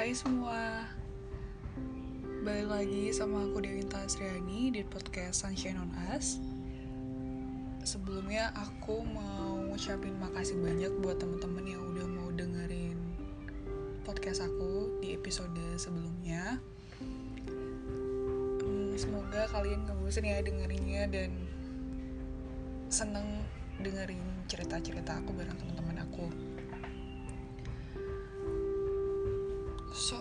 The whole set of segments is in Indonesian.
Hai semua. Balik lagi sama aku Dewinta Asriani di podcast Sunshine on Us. Sebelumnya aku mau ngucapin makasih banyak buat teman-teman yang udah mau dengerin podcast aku di episode sebelumnya. Hmm, Semoga kalian gak bosan ya dengerinnya dan seneng dengerin cerita-cerita aku bareng teman-teman aku So,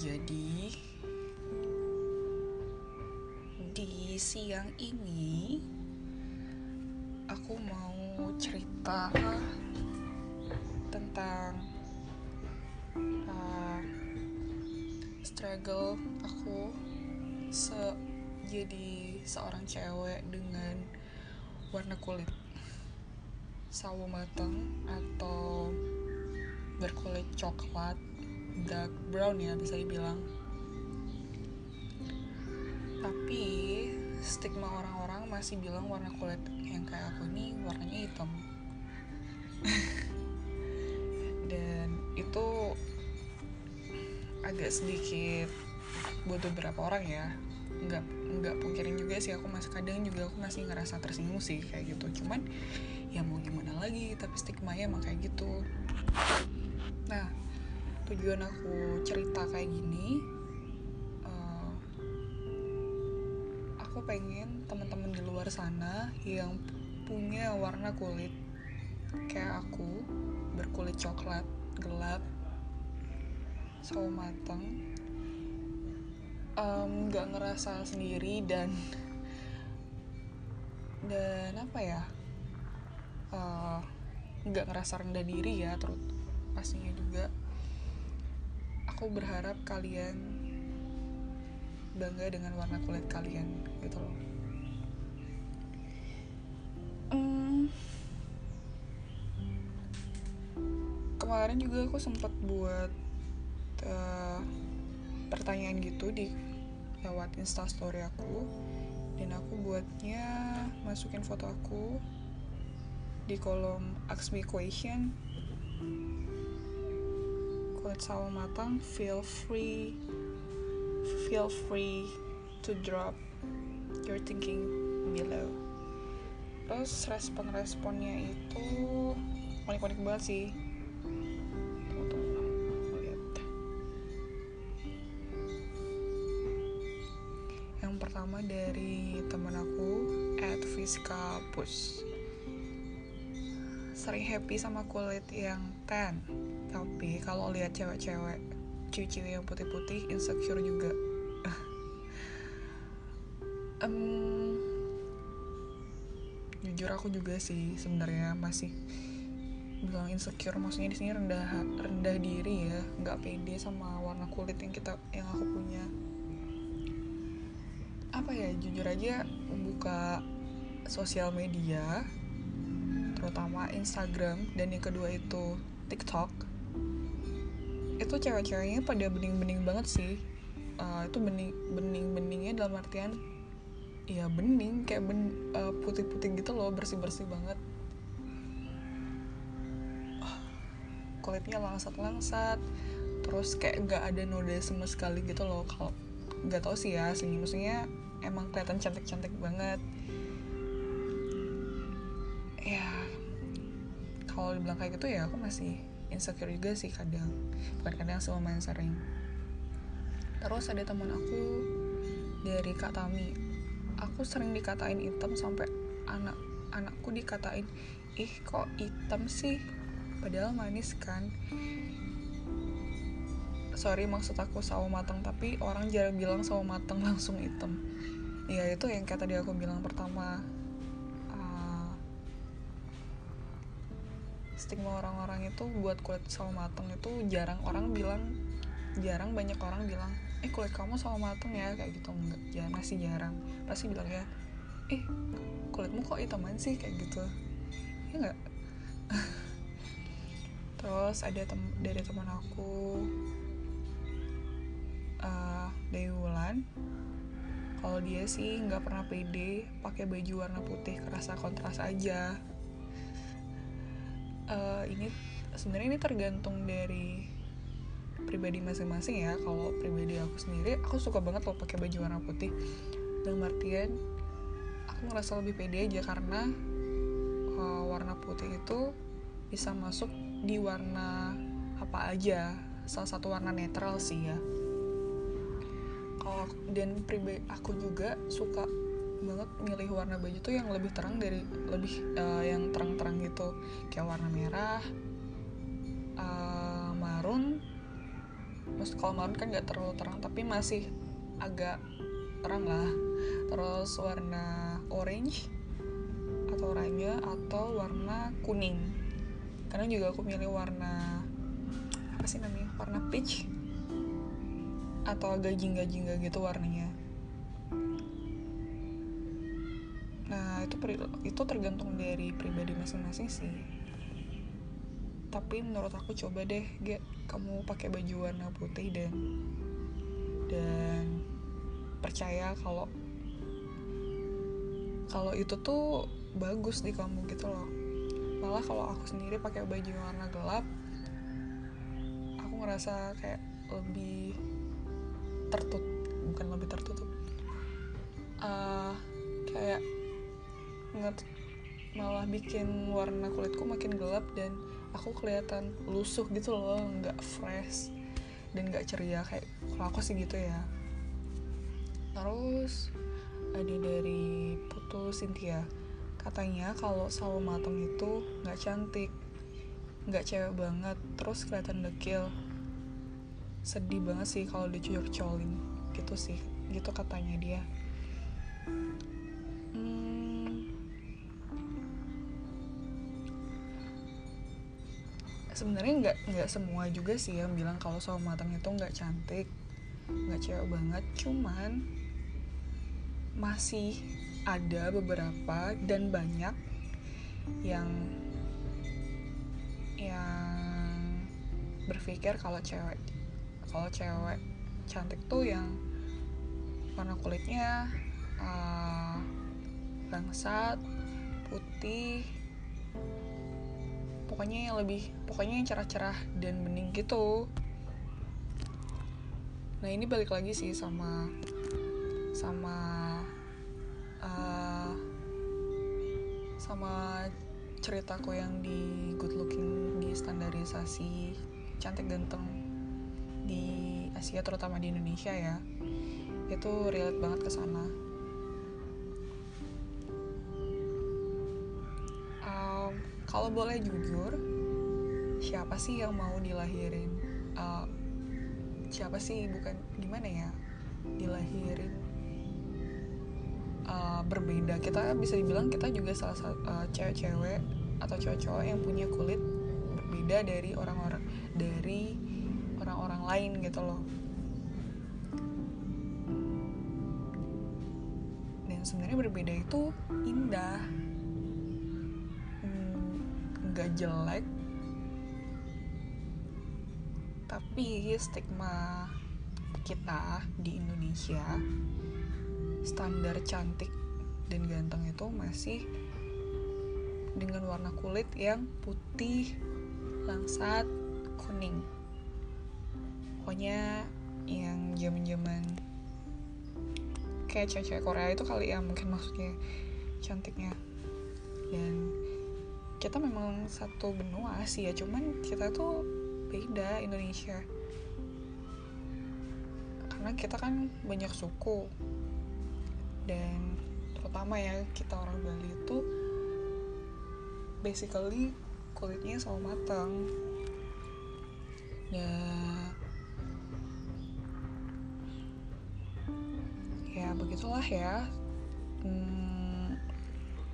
jadi di siang ini aku mau cerita tentang uh, struggle aku se jadi seorang cewek dengan warna kulit. Sawo matang atau berkulit coklat dark brown ya bisa dibilang. Tapi stigma orang-orang masih bilang warna kulit yang kayak aku ini warnanya hitam. Dan itu agak sedikit buat beberapa orang ya. Nggak nggak pungkirin juga sih aku masih kadang juga aku masih ngerasa tersinggung sih kayak gitu. Cuman ya mau gimana lagi tapi stigma-nya emang kayak gitu tujuan aku cerita kayak gini uh, aku pengen teman-teman di luar sana yang punya warna kulit kayak aku berkulit coklat gelap sawo matang nggak um, ngerasa sendiri dan dan apa ya nggak uh, ngerasa rendah diri ya terus pastinya juga aku berharap kalian bangga dengan warna kulit kalian gitu loh. Hmm, kemarin juga aku sempat buat uh, pertanyaan gitu di lewat instastory aku. Dan aku buatnya masukin foto aku di kolom ask me question kulit sawo matang feel free feel free to drop your thinking below. Terus respon-responnya itu unik-unik banget sih. Yang pertama dari temen aku at Fiska Push sering happy sama kulit yang tan. Tapi kalau lihat cewek-cewek cewek yang putih-putih insecure juga. Um, jujur aku juga sih sebenarnya masih bilang insecure. Maksudnya di sini rendah rendah diri ya. Nggak pede sama warna kulit yang kita yang aku punya. Apa ya jujur aja buka sosial media terutama Instagram dan yang kedua itu TikTok. Itu cewek-ceweknya pada bening-bening banget sih. Uh, itu bening bening-beningnya dalam artian ya bening kayak ben, uh, putih-putih gitu loh bersih-bersih banget. Uh, kulitnya langsat-langsat terus kayak nggak ada noda sama sekali gitu loh. Kalau nggak tau sih ya aslinya maksudnya emang kelihatan cantik-cantik banget kalau dibilang kayak gitu ya aku masih insecure juga sih kadang. Bukan kadang lumayan sering. Terus ada teman aku dari Kak Tami. Aku sering dikatain hitam sampai anak anakku dikatain ih kok hitam sih? Padahal manis kan? Sorry maksud aku sawo matang tapi orang jarang bilang sawo matang langsung hitam. Ya itu yang kayak tadi aku bilang pertama stigma orang-orang itu buat kulit sawo mateng itu jarang orang bilang jarang banyak orang bilang eh kulit kamu sawo mateng ya kayak gitu. Enggak ya masih jarang. Pasti bilang ya eh kulitmu kok hitaman sih? kayak gitu. Ya enggak terus ada tem dari teman aku uh, Dewi Wulan. Kalau dia sih nggak pernah pede pakai baju warna putih kerasa kontras aja uh, ini sebenarnya ini tergantung dari pribadi masing-masing ya. Kalau pribadi aku sendiri aku suka banget loh pakai baju warna putih. Dan artian aku ngerasa lebih pede aja karena uh, warna putih itu bisa masuk di warna apa aja. Salah satu warna netral sih ya. Kalau dan pribadi aku juga suka banget milih warna baju tuh yang lebih terang dari lebih uh, yang terang-terang gitu. Kayak warna merah uh, marun Terus kalau marun kan nggak terlalu terang tapi masih agak terang lah. Terus warna orange atau oranye atau warna kuning. Karena juga aku milih warna apa sih namanya warna peach atau agak jingga-jingga gitu warnanya itu itu tergantung dari pribadi masing-masing sih. Tapi menurut aku coba deh get kamu pakai baju warna putih dan dan percaya kalau kalau itu tuh bagus di kamu gitu loh. Malah kalau aku sendiri pakai baju warna gelap aku ngerasa kayak lebih tertutup bukan lebih tertutup. Uh, kayak malah bikin warna kulitku makin gelap dan aku kelihatan lusuh gitu loh nggak fresh dan nggak ceria kayak kalau aku sih gitu ya. Terus ada dari Putu Cynthia katanya kalau sawo matang itu nggak cantik nggak cewek banget terus kelihatan dekil. Sedih banget sih kalau dicucok-colin gitu sih gitu katanya dia sebenarnya nggak nggak semua juga sih yang bilang kalau sawo matang itu nggak cantik nggak cewek banget. Cuman masih ada beberapa dan banyak yang yang berpikir kalau cewek kalau cewek cantik tuh yang warna kulitnya uh, langsat putih pokoknya yang lebih pokoknya yang cerah-cerah dan bening gitu. Nah ini balik lagi sih sama sama uh, sama ceritaku yang di good looking di standarisasi cantik ganteng di Asia terutama di Indonesia ya. Itu relate banget ke sana kalau boleh jujur siapa sih yang mau dilahirin uh, siapa sih bukan gimana ya dilahirin uh, berbeda? Kita bisa dibilang kita juga salah satu uh, cewek-cewek atau cowok-cowok yang punya kulit berbeda dari orang-orang dari orang-orang lain gitu loh. Dan sebenarnya berbeda itu indah gak jelek tapi stigma kita di Indonesia standar cantik dan ganteng itu masih dengan warna kulit yang putih langsat kuning. Pokoknya yang zaman-zaman kayak cewek-cewek Korea itu kali ya mungkin maksudnya cantiknya. Dan kita memang satu benua sih ya cuman kita tuh beda Indonesia. Karena kita kan banyak suku. Dan terutama ya kita orang Bali itu basically kulitnya sama matang. Ya ya begitulah ya. Hmm,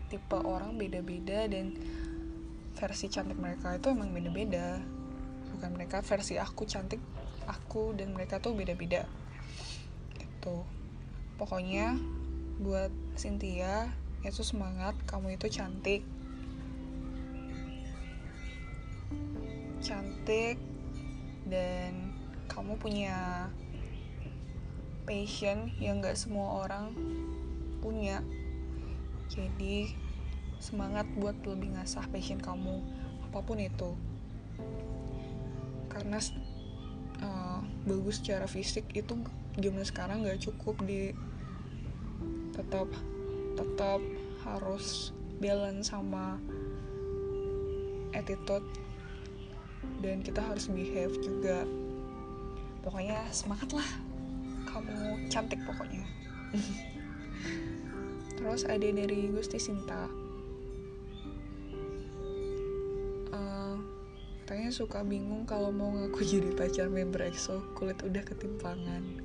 tipe orang beda-beda dan versi cantik mereka itu emang beda-beda. Bukan mereka versi aku cantik aku dan mereka tuh beda-beda. Itu pokoknya buat Cynthia itu semangat kamu itu cantik. Cantik dan kamu punya passion yang gak semua orang punya. Jadi semangat buat lebih ngasah passion kamu apa pun itu. Karena uh, bagus secara fisik itu zaman sekarang nggak cukup di tetap tetap harus balance sama attitude dan kita harus behave juga. Pokoknya semangat lah kamu cantik pokoknya. Terus ada dari Gusti Sinta katanya suka bingung kalau mau ngaku jadi pacar member EXO kulit udah ketimpangan.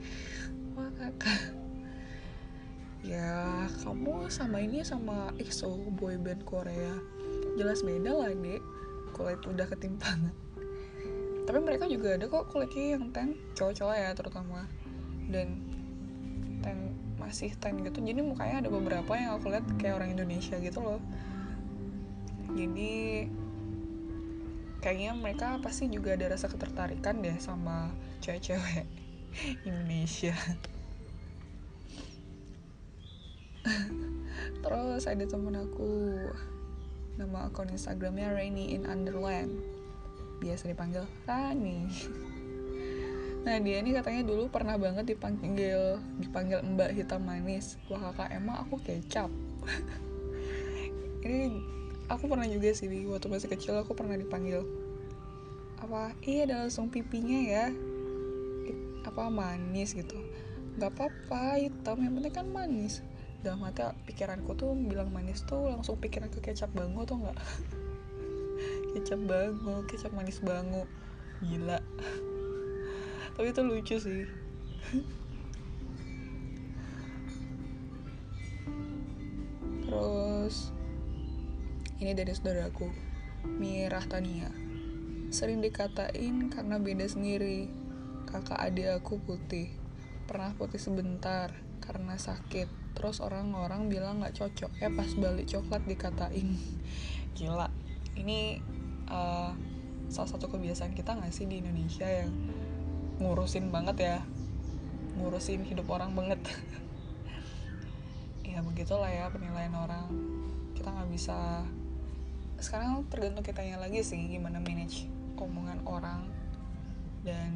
Wah kakak. Ya kamu sama ini sama EXO boyband Korea. Jelas beda lah dek. Kulit udah ketimpangan. Tapi mereka juga ada kok kulitnya yang tan cowok-cowok ya terutama. Dan tan masih tan gitu. Jadi mukanya ada beberapa yang aku lihat kayak orang Indonesia gitu loh. Jadi kayaknya mereka pasti juga ada rasa ketertarikan deh sama cewek-cewek Indonesia. Terus ada temen aku nama akun Instagramnya Rainy in Underland. Biasa dipanggil Rani. Nah dia ini katanya dulu pernah banget dipanggil dipanggil Mbak Hitam Manis. Wah kakak emang aku kecap. Ini aku pernah juga sih waktu masih kecil aku pernah dipanggil apa iya ada langsung pipinya ya. Apa manis gitu. Nggak apa-apa hitam yang penting kan manis. Dalam hati pikiranku tuh bilang manis tuh langsung pikiran ke kecap bango tuh nggak? Kecap bango kecap manis bango. Gila. Tapi itu lucu sih. Terus ini dari saudaraku Mirah Tania. Sering dikatain karena beda sendiri. Kakak adik aku putih. Pernah putih sebentar karena sakit. Terus orang-orang bilang nggak cocok. Eh pas balik coklat dikatain. Gila. Ini uh, salah satu kebiasaan kita nggak sih di Indonesia yang ngurusin banget ya? Ngurusin hidup orang banget. Ya begitulah ya penilaian orang. Kita nggak bisa sekarang tergantung kitanya lagi sih gimana manage omongan orang dan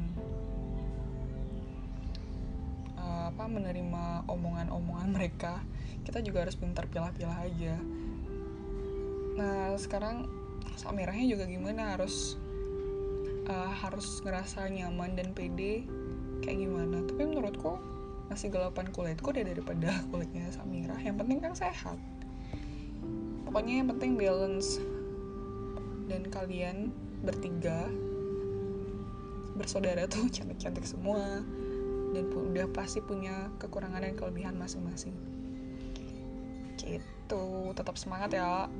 apa menerima omongan-omongan mereka. Kita juga harus pintar pilah-pilah aja. Nah sekarang Samirahnya juga gimana? Harus uh, harus ngerasa nyaman dan pede? Kayak gimana? Tapi menurutku masih gelapan kulitku deh daripada kulitnya Samirah yang penting kan sehat. Pokoknya yang penting balance dan kalian bertiga bersaudara tuh cantik-cantik semua. Dan udah pasti punya kekurangan dan kelebihan masing-masing. Gitu tetap semangat ya.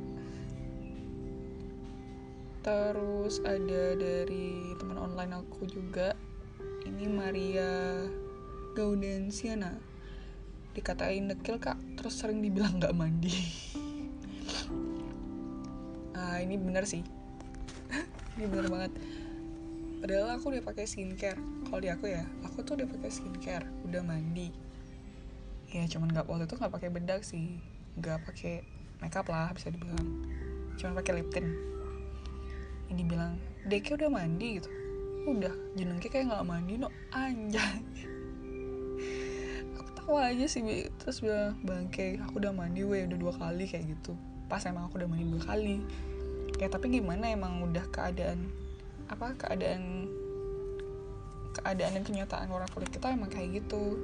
Terus ada dari teman online aku juga. Ini Maria Gaudensiana. Dikatain dekil kak. Terus sering dibilang nggak mandi. Ah ini bener sih ini bener banget. Padahal aku udah pakai skincare. Kalau di aku ya aku tuh udah pakai skincare. Udah mandi. Ya cuman nggak waktu itu nggak pakai bedak sih. Nggak pakai makeup lah bisa dibilang. Cuman pakai lip tint. Ini bilang deke udah mandi gitu. Udah jenengnya kayak nggak mandi no. Anjay. Aku tahu aja sih terus bilang bangke aku udah mandi weh udah dua kali kayak gitu. Pas emang aku udah mandi dua kali ya tapi gimana emang udah keadaan apa keadaan keadaan dan kenyataan warna kulit kita emang kayak gitu.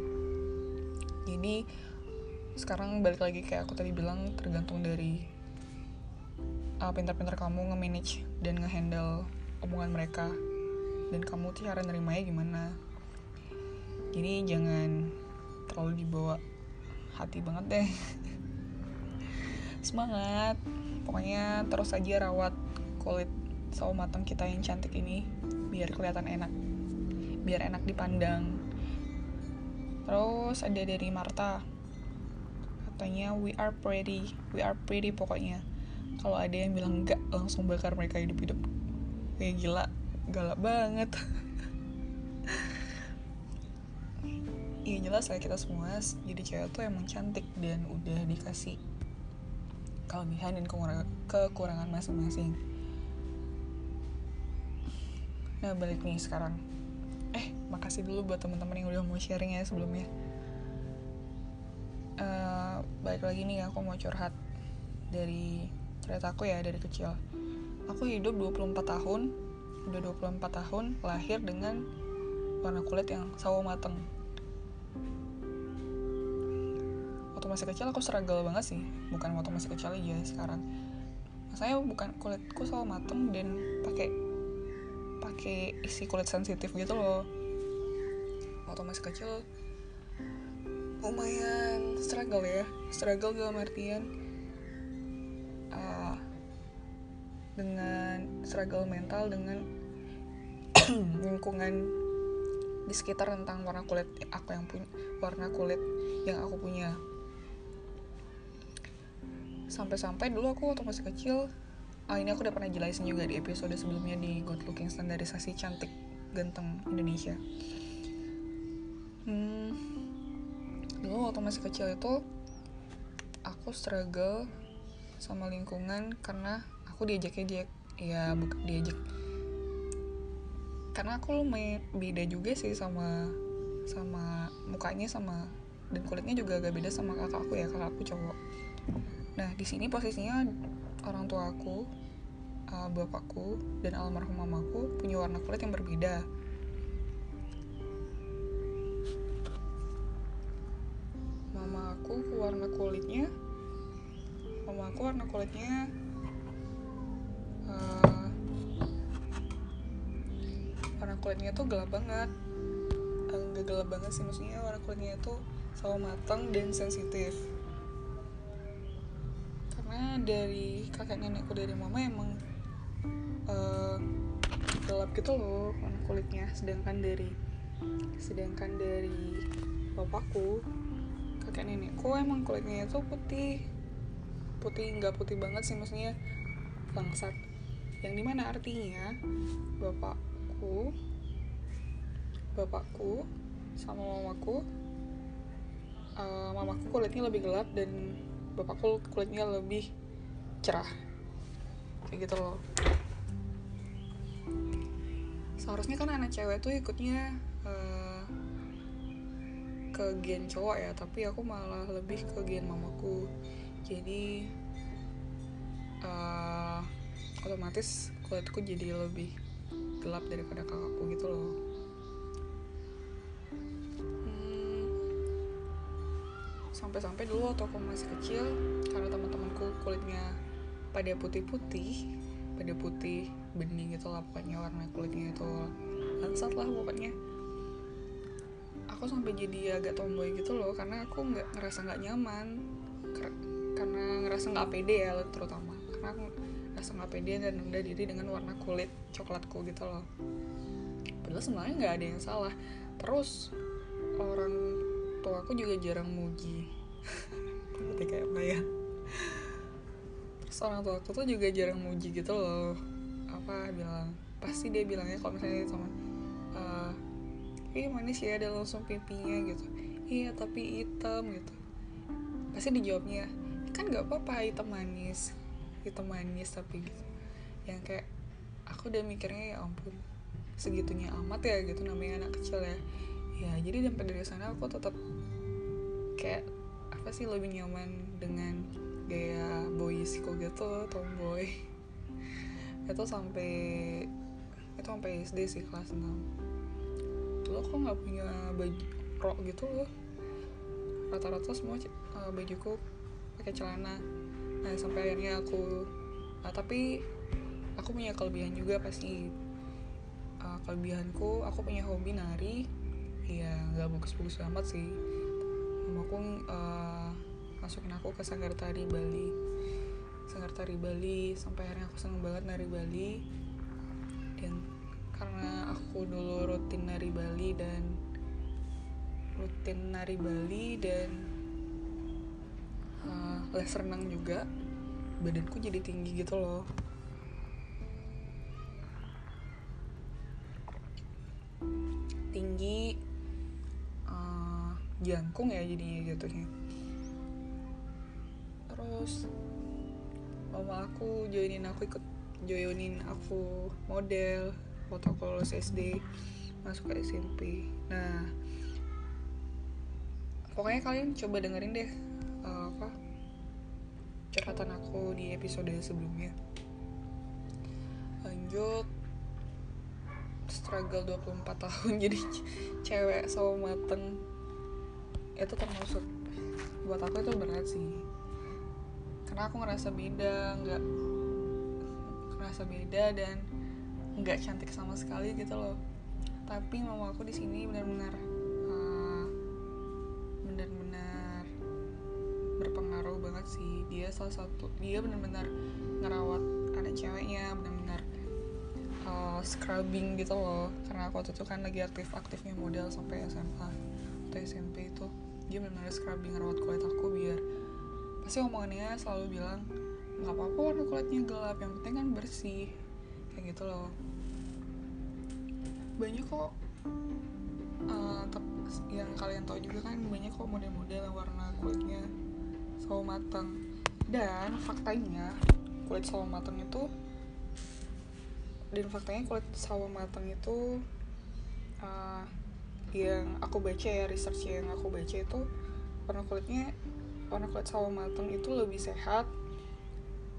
Jadi sekarang balik lagi kayak aku tadi bilang tergantung dari uh, pintar-pintar kamu nge-manage dan nge-handle omongan mereka. Dan kamu tuh cara nerimanya gimana. Jadi jangan terlalu dibawa hati banget deh. Semangat pokoknya terus aja rawat kulit sawo matang kita yang cantik ini biar kelihatan enak. Biar enak dipandang. Terus ada dari Marta. Katanya we are pretty. We are pretty pokoknya. Kalau ada yang bilang enggak langsung bakar mereka hidup-hidup. Kayak gila. Galak banget. Iya jelas lah kita semua jadi cewek tuh emang cantik dan udah dikasih kelebihan dan kekurangan masing-masing. Nah balik nih sekarang. Eh makasih dulu buat teman-teman yang udah mau sharing ya sebelumnya. Uh, balik lagi nih aku mau curhat dari cerita aku ya dari kecil. Aku hidup 24 tahun udah 24 tahun lahir dengan warna kulit yang sawo mateng masih kecil aku struggle banget sih. Bukan waktu masih kecil aja sekarang. Saya bukan kulitku sawo mateng dan pakai pakai isi kulit sensitif gitu loh. Waktu masih kecil lumayan struggle ya. Struggle dalam artian uh, dengan struggle mental dengan lingkungan di sekitar tentang warna kulit aku yang punya warna kulit yang aku punya sampai-sampai dulu aku waktu masih kecil ah ini aku udah pernah jelasin juga di episode sebelumnya di Good Looking Standarisasi Cantik Ganteng Indonesia. Hmm, dulu waktu masih kecil itu aku struggle sama lingkungan karena aku diajaknya dia ya bukan diajak. Karena aku lumayan beda juga sih sama sama mukanya sama dan kulitnya juga agak beda sama kakakku ya kakakku cowok nah di sini posisinya orang tua aku uh, bapakku dan almarhum mamaku punya warna kulit yang berbeda. Mama aku warna kulitnya mama aku warna kulitnya uh, warna kulitnya tuh gelap banget. Enggak uh, gelap banget sih maksudnya warna kulitnya tuh sawo matang dan sensitif dari kakek nenekku dari mama emang uh, gelap gitu loh kulitnya. Sedangkan dari sedangkan dari bapakku kakek nenekku emang kulitnya itu putih. Putih nggak putih banget sih maksudnya bangsat. Yang di mana artinya bapakku bapakku sama mamaku uh, mamaku kulitnya lebih gelap dan bapakku kulitnya lebih cerah. Kayak gitu loh. Seharusnya kan anak cewek tuh ikutnya uh, ke gen cowok ya tapi aku malah lebih ke gen mamaku. Jadi uh, otomatis kulitku jadi lebih gelap daripada kakakku gitu loh sampai-sampai dulu waktu aku masih kecil karena teman-temanku kulitnya pada putih-putih pada putih bening gitu lah pokoknya warna kulitnya itu lansat lah pokoknya. Aku sampai jadi agak tomboy gitu loh karena aku nggak ngerasa nggak nyaman karena ngerasa nggak pede ya terutama. Karena aku ngerasa nggak pede dan rendah diri dengan warna kulit coklatku gitu loh. Padahal sebenarnya nggak ada yang salah. Terus orang tua aku juga jarang muji. Seperti kayak apa ya? Terus orang tua aku tuh juga jarang muji gitu loh. Apa bilang pasti dia bilangnya kalau misalnya teman uh, iya manis ya ada langsung pipinya gitu. Iya tapi hitam gitu. Pasti dijawabnya kan nggak apa-apa hitam manis hitam manis tapi gitu. Yang kayak aku udah mikirnya ya ampun segitunya amat ya gitu namanya anak kecil ya ya jadi sampai dari sana aku tetap kayak apa sih lebih nyaman dengan gaya boyisku gitu tomboy. Itu sampai itu sampai SD sih kelas 6 dulu aku nggak punya baju rok gitu loh. Rata-rata semua uh, bajuku pakai celana. Nah sampai akhirnya aku uh, tapi aku punya kelebihan juga pasti. Uh, kelebihanku aku punya hobi nari ya nggak bagus-bagus amat sih. Mamaku uh, masukin aku ke sanggar tari Bali. Sanggar tari Bali sampai akhirnya aku seneng banget nari Bali. Dan karena aku dulu rutin nari Bali dan rutin nari Bali dan uh, les renang juga badanku jadi tinggi gitu loh. Tinggi jangkung ya jadinya jatuhnya. Terus mama aku joinin aku ikut joinin aku model aku lulus SD masuk ke SMP nah pokoknya kalian coba dengerin deh uh, apa curhatan aku di episode sebelumnya. Lanjut. Struggle 24 tahun jadi cewek sama mateng itu termasuk buat aku itu berat sih. Karena aku ngerasa beda nggak ngerasa beda dan nggak cantik sama sekali gitu loh. Tapi mama aku di sini benar-benar uh, benar-benar berpengaruh banget sih. Dia salah satu dia benar-benar ngerawat anak ceweknya benar-benar uh, scrubbing gitu loh. Karena aku waktu itu kan lagi aktif-aktifnya model sampai SMA atau SMP itu dia benar-benar scrubbing ngerawat kulit aku biar pasti omongannya selalu bilang nggak apa-apa warna kulitnya gelap yang penting kan bersih. Kayak gitu loh. Banyak kok uh, yang kalian tahu juga kan banyak kok model-model yang warna kulitnya sawo matang dan faktanya kulit sawo matang itu dan faktanya kulit sawo matang itu uh, yang aku baca ya research yang aku baca itu warna kulitnya warna kulit sawo matang itu lebih sehat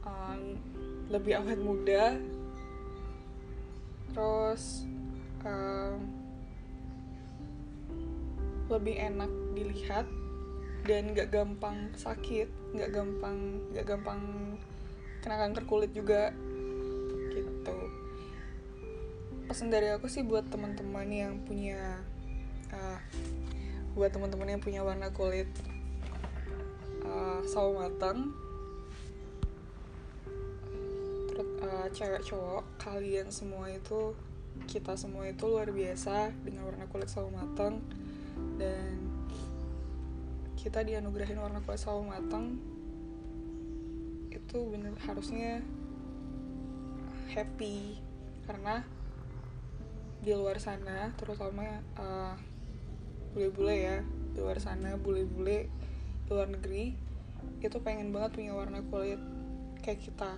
um, lebih awet muda terus um, lebih enak dilihat dan gak gampang sakit gak gampang gak gampang kena kanker kulit juga gitu. Pesan dari aku sih buat teman-teman yang punya uh, buat teman-teman yang punya warna kulit uh, sawo matang terus uh, cewek cowok kalian semua itu kita semua itu luar biasa dengan warna kulit sawo matang. Dan kita dianugerahin warna kulit sawo matang itu bener harusnya happy. Karena di luar sana terutama uh, bule-bule ya di luar sana bule-bule luar negeri itu pengen banget punya warna kulit kayak kita.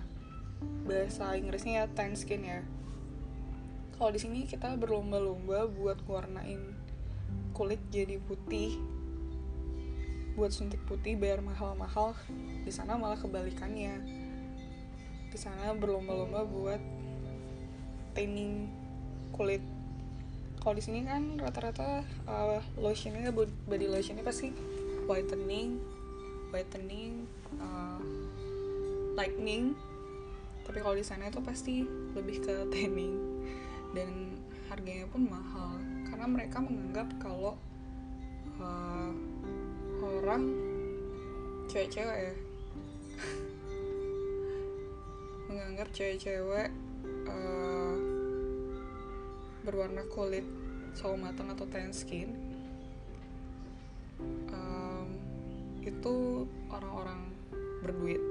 Bahasa Inggrisnya ya tan skin ya. Kalau di sini kita berlomba-lomba buat warnain kulit jadi putih. Buat suntik putih bayar mahal-mahal di sana malah kebalikannya. Di sana berlomba-lomba buat tanning kulit kalau di sini kan rata-rata uh, lotionnya body lotionnya pasti whitening whitening uh, lightening. Tapi kalau di sana itu pasti lebih ke tanning. Dan harganya pun mahal. Karena mereka menganggap kalau uh, orang cewek-cewek ya. Menganggap cewek-cewek berwarna kulit sawo matang atau tan skin um, itu orang-orang berduit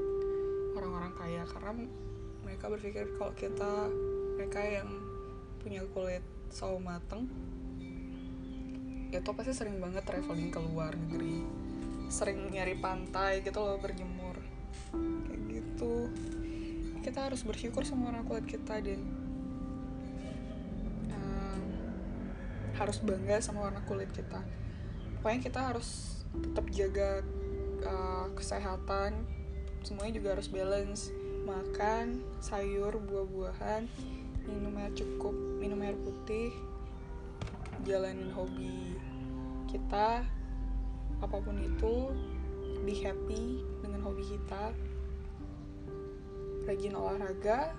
orang-orang kaya. Karena mereka berpikir kalau kita mereka yang punya kulit sawo mateng itu pasti sering banget traveling ke luar negeri sering nyari pantai gitu loh berjemur. Kayak gitu. Kita harus bersyukur sama orang kulit kita dan harus bangga sama warna kulit kita. Pokoknya kita harus tetap jaga uh, kesehatan. Semuanya juga harus balance. Makan sayur buah-buahan minum air cukup minum air putih jalanin hobi kita. Apa pun itu be happy dengan hobi kita. Rajin olahraga.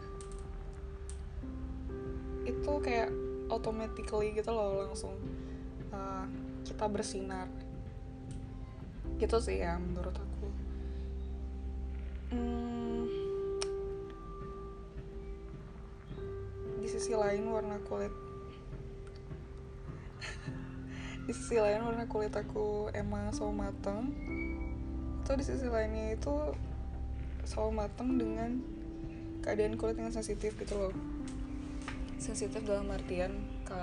Itu kayak automatically gitu loh langsung uh, kita bersinar. Gitu sih ya menurut aku. Hmm, di sisi lain warna kulit. Di sisi lain warna kulit aku emang sawo mateng. Atau di sisi lainnya itu sawo mateng dengan keadaan kulit yang sensitif gitu loh sensitif dalam artian ke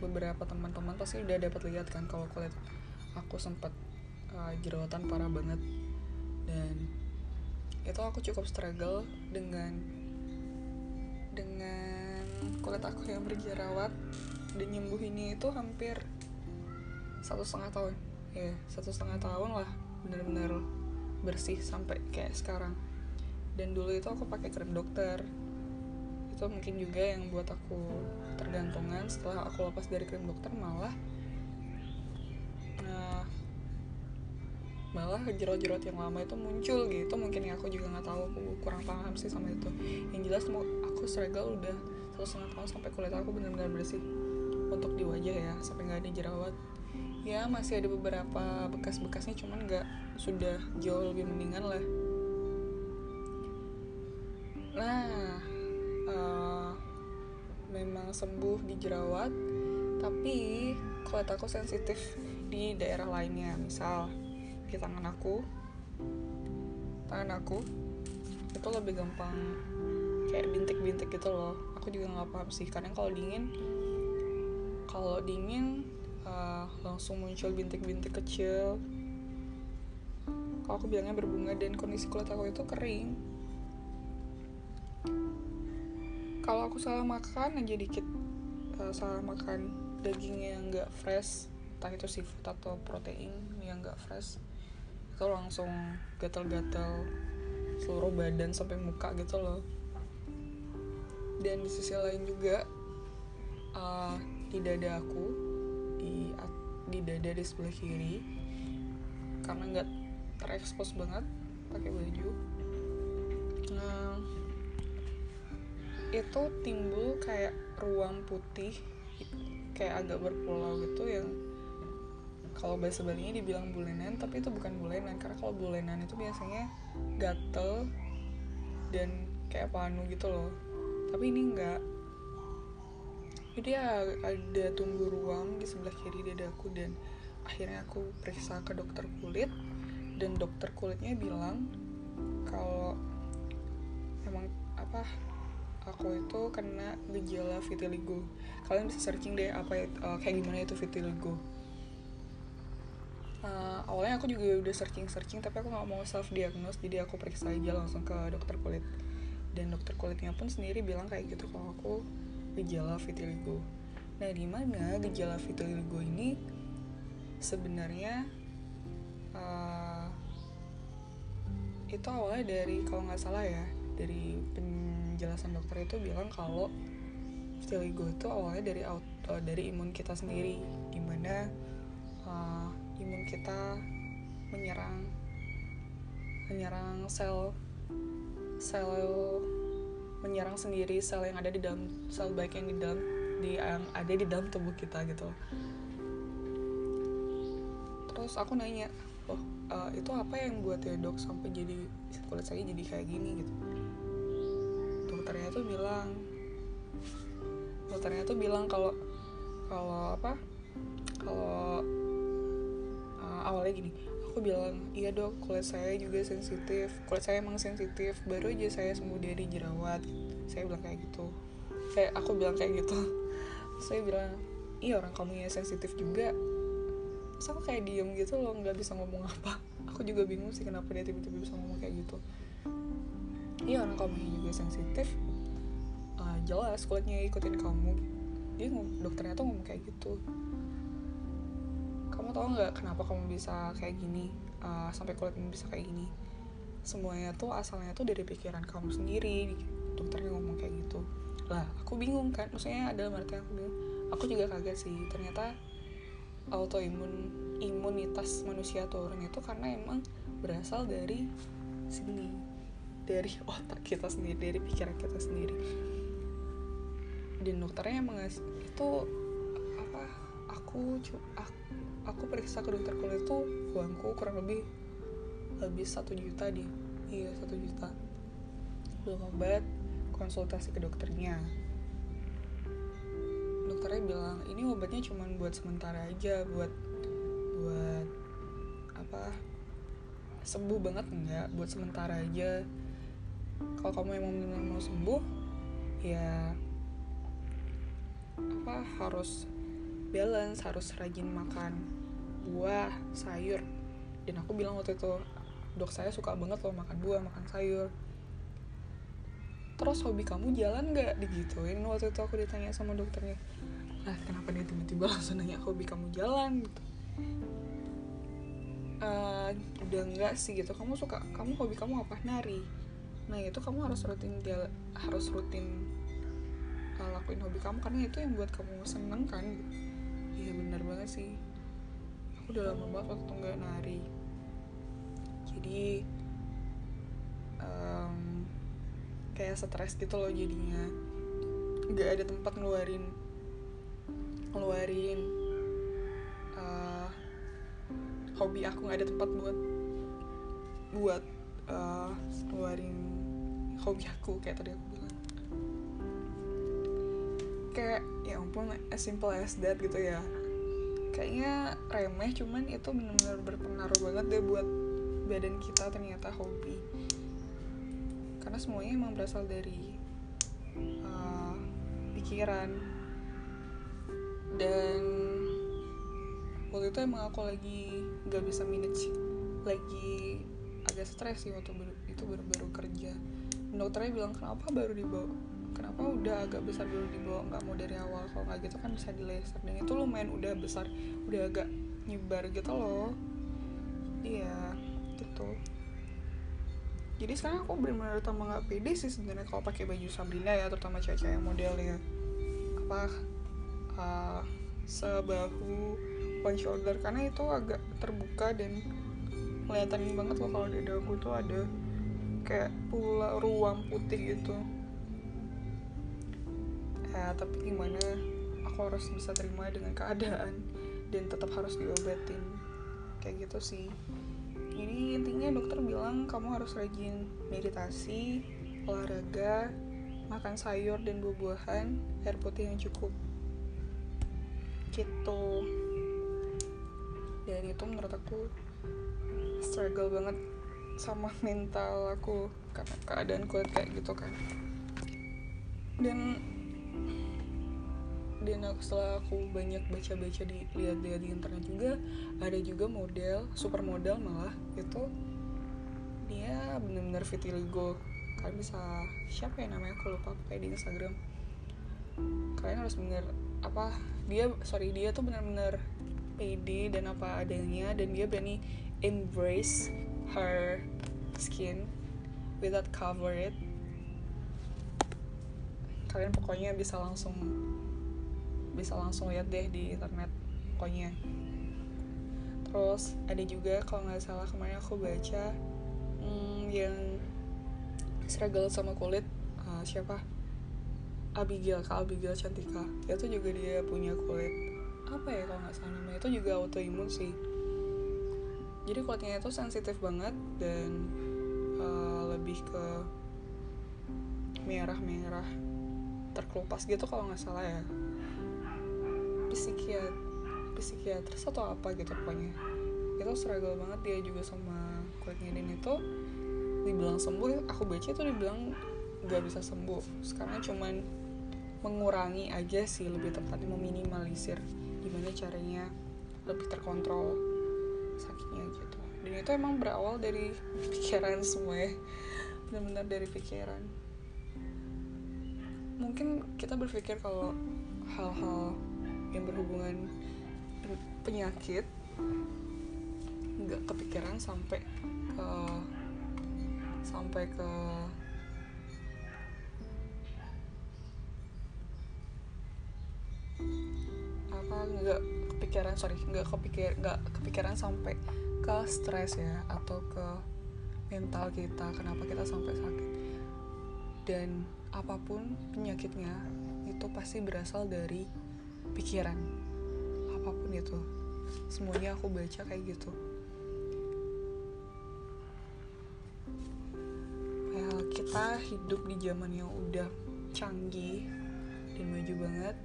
beberapa teman-teman pasti udah dapat lihat kan kalau kulit aku sempat uh, jerawatan parah banget. Dan itu aku cukup struggle dengan dengan kulit aku yang berjerawat dan nyembuhinnya itu hampir satu setengah tahun. Ya satu setengah tahun lah bener-bener bersih sampai kayak sekarang. Dan dulu itu aku pakai krim dokter itu mungkin juga yang buat aku tergantungan setelah aku lepas dari krim dokter malah nah, malah jerat-jerat yang lama itu muncul gitu. Mungkin ya aku juga nggak tahu aku kurang paham sih sama itu. Yang jelas aku struggle udah satu setengah tahun sampai kulit aku benar-benar bersih untuk di wajah ya sampai nggak ada jerawat. Ya masih ada beberapa bekas-bekasnya cuman nggak sudah jauh lebih mendingan lah sembuh di jerawat tapi kulit aku sensitif di daerah lainnya misal di tangan aku tangan aku itu lebih gampang kayak bintik-bintik gitu loh. Aku juga nggak paham sih kadang kalau dingin kalau dingin uh, langsung muncul bintik-bintik kecil. Kalau aku bilangnya berbunga dan kondisi kulit aku itu kering kalau aku salah makan aja dikit uh, salah makan daging yang nggak fresh entah itu seafood atau protein yang nggak fresh itu langsung gatal-gatal seluruh badan sampai muka gitu loh. Dan di sisi lain juga uh, di dada aku di di dada di sebelah kiri karena nggak terekspos banget pakai baju nah itu timbul kayak ruang putih kayak agak berpulau gitu yang kalau bahasa Balinya dibilang bulenan tapi itu bukan bulenan. Karena kalau bulenan itu biasanya gatel dan kayak panu gitu loh. Tapi ini enggak. Jadi ya ada tumbuh ruang di sebelah kiri dadaku dan akhirnya aku periksa ke dokter kulit. Dan dokter kulitnya bilang kalau emang apa aku itu kena gejala vitiligo. Kalian bisa searching deh apa uh, kayak gimana itu vitiligo. Uh, awalnya aku juga udah searching searching tapi aku nggak mau self diagnose jadi aku periksa aja langsung ke dokter kulit. Dan dokter kulitnya pun sendiri bilang kayak gitu kalau aku gejala vitiligo. Nah di mana gejala vitiligo ini? Sebenarnya uh, itu awalnya dari kalau nggak salah ya dari penjelasan dokter itu bilang kalau vitiligo itu awalnya dari auto, dari imun kita sendiri di mana uh, imun kita menyerang menyerang sel sel menyerang sendiri sel yang ada di dalam sel baik yang di dalam di yang ada di dalam tubuh kita gitu. Terus aku nanya loh uh, itu apa yang buat ya dok sampai jadi kulit saya jadi kayak gini? gitu tuh bilang dokternya tuh bilang kalau kalau apa kalau uh, awalnya gini aku bilang iya dok kulit saya juga sensitif kulit saya emang sensitif baru aja saya sembuh dari jerawat. Saya bilang kayak gitu. Kayak aku bilang kayak gitu. Saya bilang iya orang kamu ya sensitif juga. Terus aku kayak diem gitu loh nggak bisa ngomong apa. Aku juga bingung sih kenapa dia tiba-tiba bisa ngomong kayak gitu. Iya orang kamu juga sensitif jelas kulitnya ikutin kamu. Dia dokternya tuh ngomong kayak gitu. Kamu tau nggak kenapa kamu bisa kayak gini? Uh, sampai kulitmu bisa kayak gini? Semuanya tuh asalnya tuh dari pikiran kamu sendiri. Dokternya ngomong kayak gitu. Lah aku bingung kan? Maksudnya ada arti aku bingung. Aku juga kaget sih. Ternyata autoimun imunitas manusia turun itu karena emang berasal dari sini. Dari otak kita sendiri dari pikiran kita sendiri dan dokternya emang itu apa aku aku, aku periksa ke dokter kulit itu uangku kurang lebih habis satu juta dia iya satu juta. Belum obat konsultasi ke dokternya. Dokternya bilang ini obatnya cuma buat sementara aja buat buat apa sembuh banget enggak buat sementara aja. Kalau kamu emang benar mau sembuh ya apa harus balance harus rajin makan buah sayur. Dan aku bilang waktu itu dok saya suka banget loh makan buah makan sayur. Terus hobi kamu jalan nggak? Digituin. Waktu itu aku ditanya sama dokternya lah kenapa dia tiba-tiba langsung nanya hobi kamu jalan? Gitu. Uh, udah enggak sih gitu. Kamu suka kamu hobi kamu apa? Nari. Nah itu kamu harus rutin harus rutin lakuin hobi kamu karena itu yang buat kamu seneng kan? Iya bener banget sih. Aku udah lama banget waktu nggak nari. Jadi um, kayak stres gitu loh jadinya. Nggak ada tempat ngeluarin ngeluarin uh, hobi aku nggak ada tempat buat buat uh, ngeluarin hobi aku kayak tadi aku kayak ya ampun as simple as that gitu ya. Kayaknya remeh cuman itu benar-benar berpengaruh banget deh buat badan kita ternyata hobi. Karena semuanya emang berasal dari uh, pikiran. Dan waktu itu emang aku lagi gak bisa manage lagi agak stres sih waktu baru, itu baru-baru kerja. Dokternya bilang kenapa baru dibawa kenapa udah agak besar baru dibawa nggak mau dari awal kalau nggak gitu kan bisa di laser dan itu lumayan udah besar udah agak nyebar gitu loh. Iya gitu jadi sekarang aku benar-benar tambah nggak pede sih sebenarnya kalau pakai baju Sabrina ya terutama cewek-cewek modelnya apa uh, sebahu one shoulder karena itu agak terbuka dan kelihatan banget loh kalau di aku tuh ada kayak pula ruang putih gitu ya tapi gimana aku harus bisa terima dengan keadaan dan tetap harus diobatin. Kayak gitu sih. Jadi intinya dokter bilang kamu harus rajin meditasi olahraga makan sayur dan buah-buahan air putih yang cukup. Gitu. Dan itu menurut aku struggle banget sama mental aku karena keadaan kulit kayak gitu kan. Dan dan aku, setelah aku banyak baca-baca di lihat-lihat di internet juga ada juga model super model malah itu dia bener-bener vitiligo kalian bisa siapa ya namanya? Aku lupa kayak di Instagram. Kalian harus bener apa dia sorry dia tuh benar-benar pede dan apa adanya dan dia berani embrace her skin without cover it. Kalian pokoknya bisa langsung bisa langsung lihat deh di internet pokoknya. Terus ada juga kalau nggak salah kemarin aku baca hmm, yang struggle sama kulit uh, siapa? Abigail kak Abigail Cantika. Itu juga dia punya kulit. Apa ya kalau nggak salah namanya? Itu juga autoimun sih. Jadi kulitnya itu sensitif banget dan uh, lebih ke merah-merah terkelupas gitu kalau nggak salah ya psikiat psikiatris atau apa gitu pokoknya. Itu struggle banget dia juga sama kulitnya dan itu. Dibilang sembuh aku baca itu dibilang nggak bisa sembuh. Sekarang cuman mengurangi aja sih lebih tepatnya meminimalisir gimana caranya lebih terkontrol sakitnya gitu. Dan itu emang berawal dari pikiran semua ya. Benar-benar dari pikiran. Mungkin kita berpikir kalau hal-hal yang berhubungan penyakit nggak kepikiran sampai ke sampai ke apa nggak kepikiran sorry nggak kepikir nggak kepikiran sampai ke stres ya atau ke mental kita kenapa kita sampai sakit. Dan apa pun penyakitnya itu pasti berasal dari pikiran apa pun itu. Semuanya aku baca kayak gitu. Ya kita hidup di zaman yang udah canggih dan maju banget.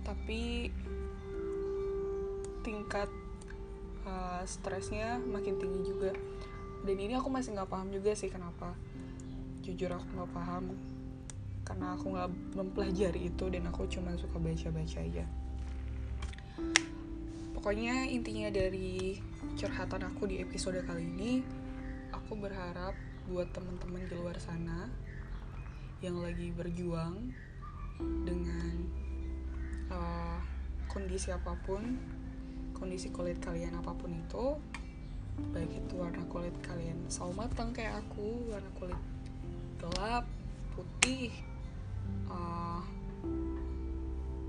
Tapi tingkat uh, stresnya makin tinggi juga. Dan ini aku masih nggak paham juga sih kenapa. Jujur aku nggak paham karena aku nggak mempelajari itu dan aku cuma suka baca-baca aja. Pokoknya intinya dari curhatan aku di episode kali ini aku berharap buat teman-teman di luar sana yang lagi berjuang dengan uh, kondisi apa pun kondisi kulit kalian apa pun itu baik itu warna kulit kalian sawo matang kayak aku warna kulit gelap putih uh,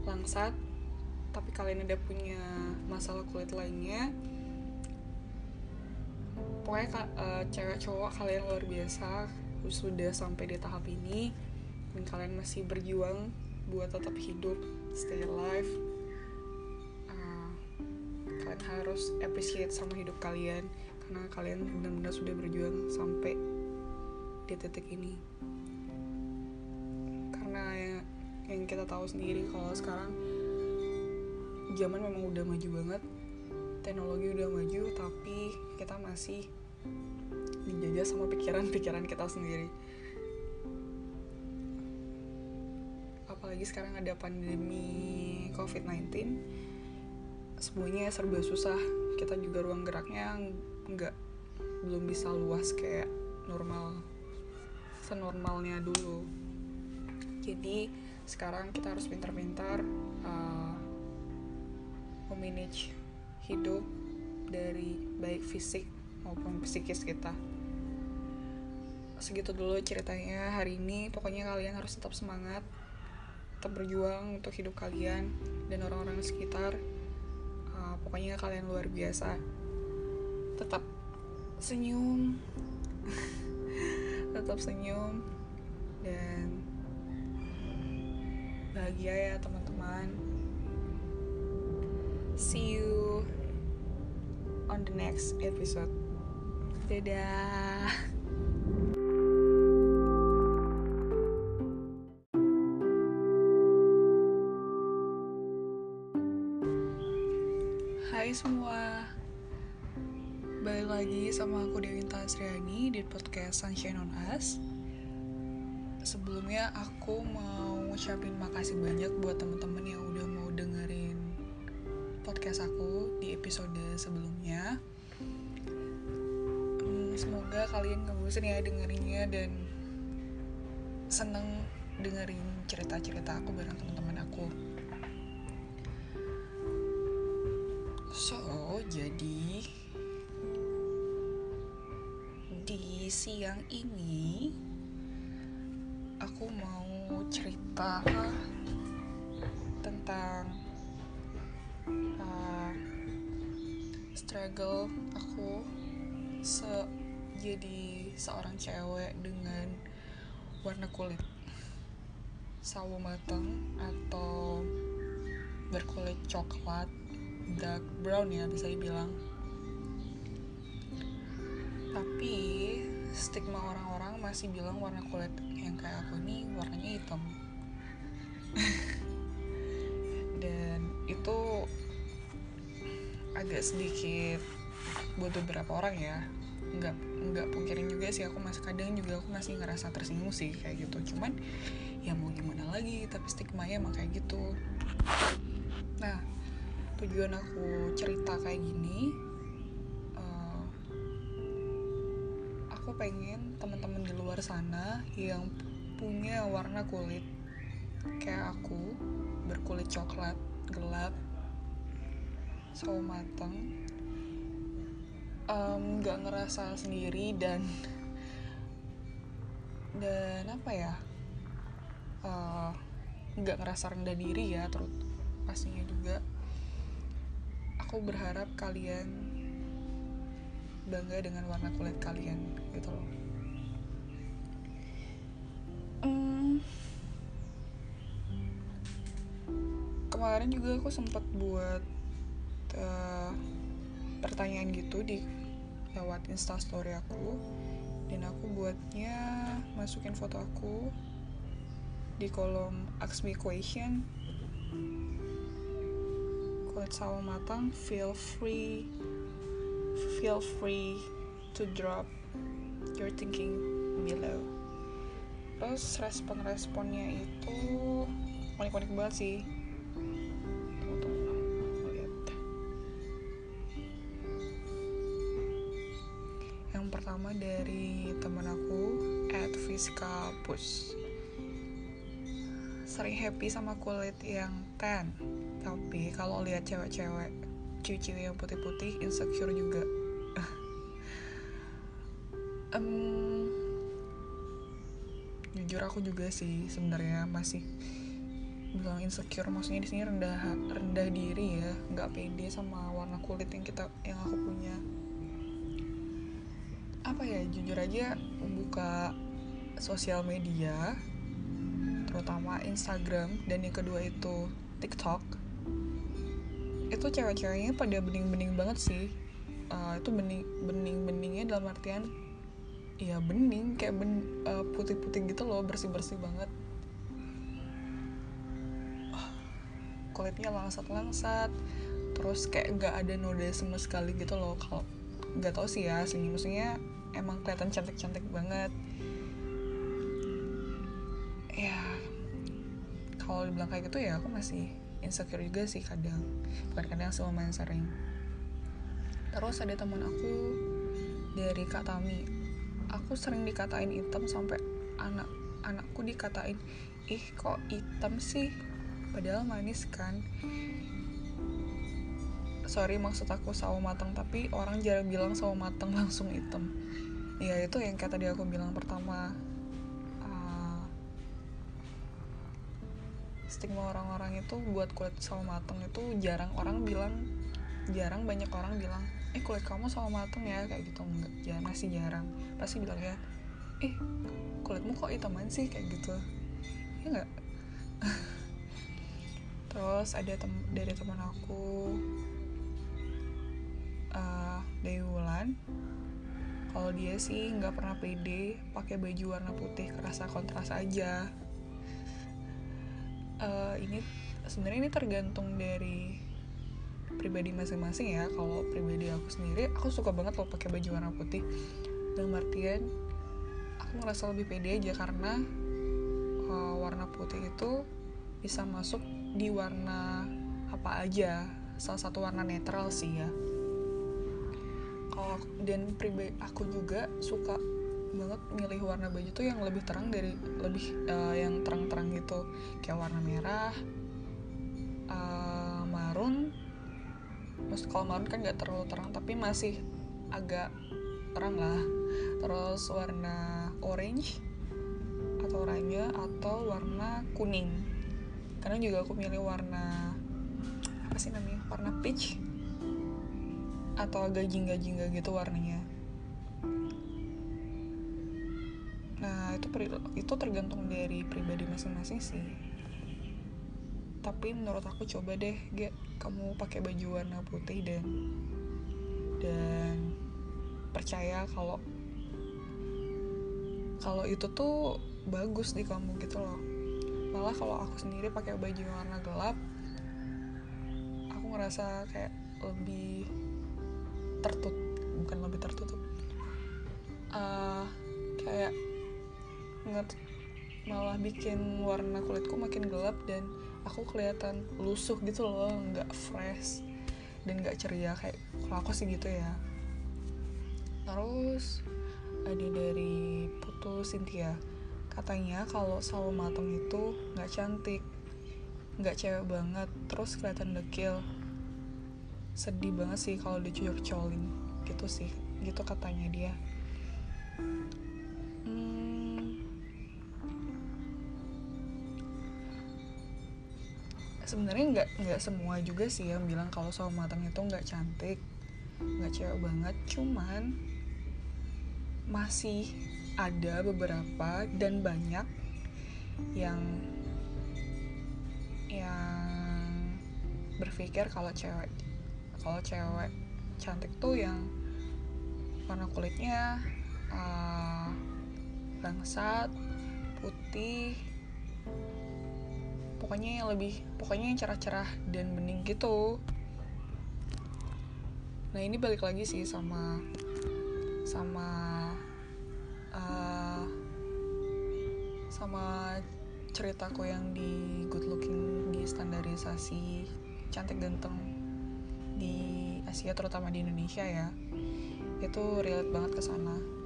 langsat tapi kalian udah punya masalah kulit lainnya pokoknya uh, cewek cowok kalian luar biasa sudah sampai di tahap ini dan kalian masih berjuang buat tetap hidup stay alive uh, kalian harus appreciate sama hidup kalian karena kalian benar-benar sudah berjuang sampai di titik ini karena ya, yang kita tahu sendiri kalau sekarang zaman memang udah maju banget teknologi udah maju tapi kita masih dijajah sama pikiran-pikiran kita sendiri. Apalagi sekarang ada pandemi COVID-19 semuanya serba susah. Kita juga ruang geraknya nggak belum bisa luas kayak normal senormalnya dulu jadi sekarang kita harus pintar-pintar uh, memanage hidup dari baik fisik maupun psikis kita. Segitu dulu ceritanya hari ini. Pokoknya kalian harus tetap semangat tetap berjuang untuk hidup kalian dan orang-orang sekitar. Uh, pokoknya kalian luar biasa. Tetap senyum. Tetap senyum dan bahagia ya teman-teman. See you on the next episode. Dadah. Hai semua. Balik lagi sama aku Dewi Tasriani di podcast Sunshine on Us Sebelumnya aku mau ngucapin makasih banyak buat teman-teman yang udah mau dengerin podcast aku di episode sebelumnya. Hmm, Semoga kalian gak bosan ya dengerinnya dan seneng dengerin cerita-cerita aku bareng teman-teman aku. So, jadi di siang ini aku mau cerita tentang uh, struggle aku se jadi seorang cewek dengan warna kulit. Sawo matang atau berkulit coklat dark brown ya bisa dibilang. Tapi stigma orang-orang masih bilang warna kulit aku ini warnanya hitam. Dan itu agak sedikit buat beberapa orang ya. Nggak nggak pungkirin juga sih aku masih kadang juga aku masih ngerasa tersinggung sih kayak gitu. Cuman ya mau gimana lagi tapi stigma-nya emang kayak gitu. Nah tujuan aku cerita kayak gini uh, aku pengen teman-teman di luar sana yang punya warna kulit kayak aku berkulit coklat gelap sawo matang nggak um, ngerasa sendiri dan dan apa ya nggak uh, ngerasa rendah diri ya terus pastinya juga. Aku berharap kalian bangga dengan warna kulit kalian gitu loh kemarin juga aku sempat buat uh, pertanyaan gitu di lewat instastory aku. Dan aku buatnya masukin foto aku di kolom ask me question. Kulit sawo matang feel free feel free to drop your thinking below terus respon-responnya itu unik-unik banget sih. Yang pertama dari temen aku at Fiska Push sering happy sama kulit yang tan. Tapi kalau lihat cewek-cewek cewek yang putih-putih insecure juga. Um, jujur aku juga sih sebenarnya masih bilang insecure. Maksudnya di sini rendah rendah diri ya. Nggak pede sama warna kulit yang kita yang aku punya. Apa ya jujur aja buka sosial media terutama Instagram dan yang kedua itu TikTok. Itu cewek-ceweknya pada bening-bening banget sih. Uh, itu bening bening-beningnya dalam artian ya bening kayak ben, uh, putih-putih gitu loh bersih-bersih banget. Uh, kulitnya langsat-langsat terus kayak nggak ada noda sama sekali gitu loh. Kalau nggak tau sih ya aslinya. Maksudnya emang kelihatan cantik-cantik banget. Ya kalau dibilang kayak gitu ya aku masih insecure juga sih kadang. Bukan kadang sih lumayan sering. Terus ada teman aku dari Kak Tami aku sering dikatain hitam sampai anak anakku dikatain ih kok hitam sih? Padahal manis kan? Sorry maksud aku sawo matang tapi orang jarang bilang sawo matang langsung hitam. Ya itu yang kayak tadi aku bilang pertama stigma orang-orang itu buat kulit sawo mateng itu jarang orang bilang jarang banyak orang bilang eh kulit kamu sawo mateng ya kayak gitu. Enggak ya masih jarang. Pasti bilang ya eh kulitmu kok hitaman sih? Kayak gitu. Ya enggak terus ada tem dari teman aku uh, Dewi Wulan. Kalau dia sih nggak pernah pede pakai baju warna putih kerasa kontras aja. Uh, ini sebenarnya ini tergantung dari pribadi masing-masing ya. Kalau pribadi aku sendiri aku suka banget loh pakai baju warna putih. Dan artian aku ngerasa lebih pede aja karena uh, warna putih itu bisa masuk di warna apa aja. Salah satu warna netral sih ya. Kalau dan pribadi aku juga suka banget milih warna baju tuh yang lebih terang dari lebih uh, yang terang-terang gitu. Kayak warna merah uh, marun Maksud kalau marun kan nggak terlalu terang tapi masih agak terang lah. Terus warna orange atau oranye atau warna kuning. Karena juga aku milih warna apa sih namanya warna peach atau agak jingga-jingga gitu warnanya. Nah itu itu tergantung dari pribadi masing-masing sih tapi menurut aku coba deh gak kamu pakai baju warna putih dan dan percaya kalau kalau itu tuh bagus di kamu gitu loh. Malah kalau aku sendiri pakai baju warna gelap aku ngerasa kayak lebih tertutup bukan lebih tertutup. Uh, kayak nget malah bikin warna kulitku makin gelap dan aku kelihatan lusuh gitu loh nggak fresh dan nggak ceria kayak kalau aku sih gitu ya. Terus ada dari Putu Cynthia katanya kalau sawo matang itu nggak cantik nggak cewek banget terus kelihatan dekil. Sedih banget sih kalau dicucur-colin gitu sih gitu katanya dia sebenarnya nggak nggak semua juga sih yang bilang kalau sawo matang itu nggak cantik nggak cewek banget. Cuman masih ada beberapa dan banyak yang yang berpikir kalau cewek kalau cewek cantik tuh yang warna kulitnya uh, langsat putih pokoknya yang lebih pokoknya yang cerah-cerah dan bening gitu. Nah ini balik lagi sih sama sama uh, sama ceritaku yang di good looking di standarisasi cantik ganteng di Asia terutama di Indonesia ya. Itu relate banget ke sana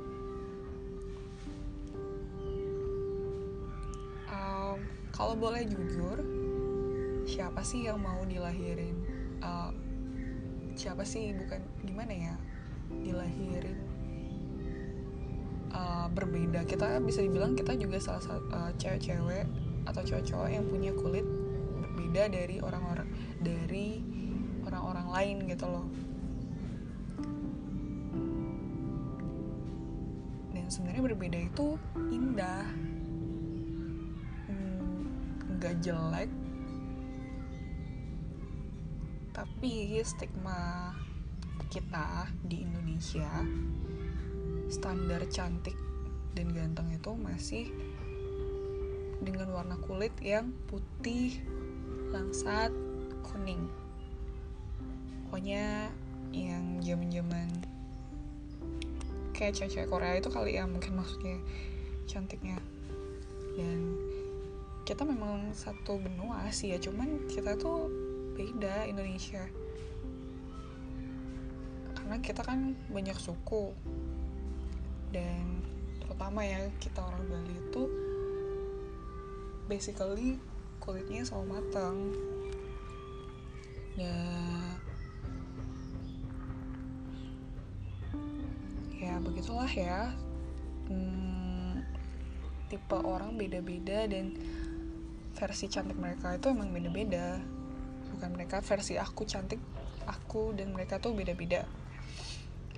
kalau boleh jujur siapa sih yang mau dilahirin uh, siapa sih bukan gimana ya dilahirin uh, berbeda? Kita bisa dibilang kita juga salah satu uh, cewek-cewek atau cowok-cowok yang punya kulit berbeda dari orang-orang dari orang-orang lain gitu loh. Dan sebenarnya berbeda itu indah hmm, jelek tapi stigma kita di Indonesia standar cantik dan ganteng itu masih dengan warna kulit yang putih, langsat, kuning. Pokoknya yang zaman-zaman kayak cewek-cewek Korea itu kali ya mungkin maksudnya cantiknya. Dan kita memang satu benua sih ya, cuman kita tuh beda Indonesia. Karena kita kan banyak suku. Dan terutama ya kita orang Bali itu basically kulitnya selalu matang ya ya begitulah ya. Hmm, tipe orang beda-beda dan versi cantik mereka itu emang beda-beda. Bukan mereka versi aku cantik aku dan mereka tuh beda-beda.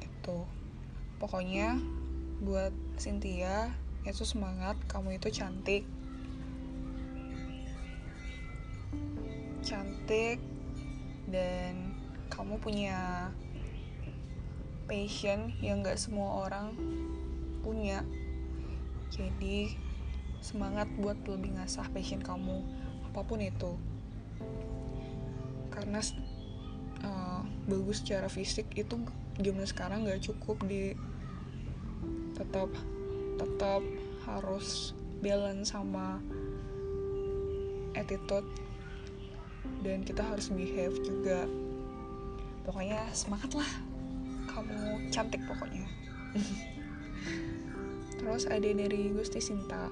Itu pokoknya buat Cynthia itu semangat kamu itu cantik. Cantik dan kamu punya passion yang gak semua orang punya. Jadi semangat buat lebih ngasah passion kamu apa pun itu. Karena uh, bagus secara fisik itu zaman sekarang gak cukup di tetap tetap harus balance sama attitude. Dan kita harus behave juga. Pokoknya semangat lah. Kamu cantik pokoknya. Terus ada dari Gusti Sinta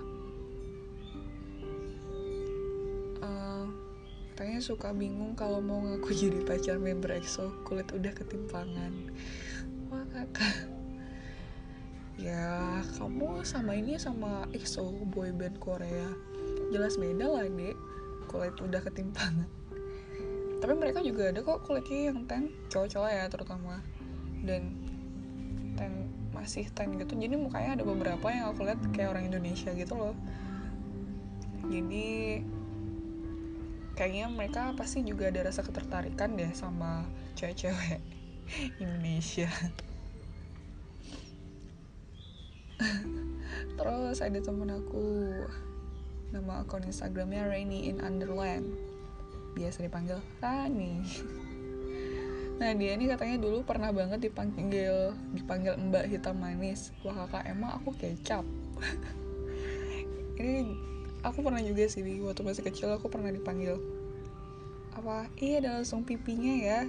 katanya suka bingung kalau mau ngaku jadi pacar member EXO kulit udah ketimpangan. Wah kakak. Ya kamu sama ini sama EXO boyband Korea. Jelas beda lah dek. Kulit udah ketimpangan. Tapi mereka juga ada kok kulitnya yang tan cowok-cowok ya terutama. Dan tan masih tan gitu. Jadi mukanya ada beberapa yang aku lihat kayak orang Indonesia gitu loh. Jadi kayaknya mereka pasti juga ada rasa ketertarikan deh sama cewek-cewek Indonesia. Terus ada temen aku nama akun Instagramnya Rainy in Underland. Biasa dipanggil Rani. Nah dia ini katanya dulu pernah banget dipanggil dipanggil Mbak Hitam Manis. Wah kakak emang aku kecap. Ini aku pernah juga sih waktu masih kecil aku pernah dipanggil apa iya ada langsung pipinya ya.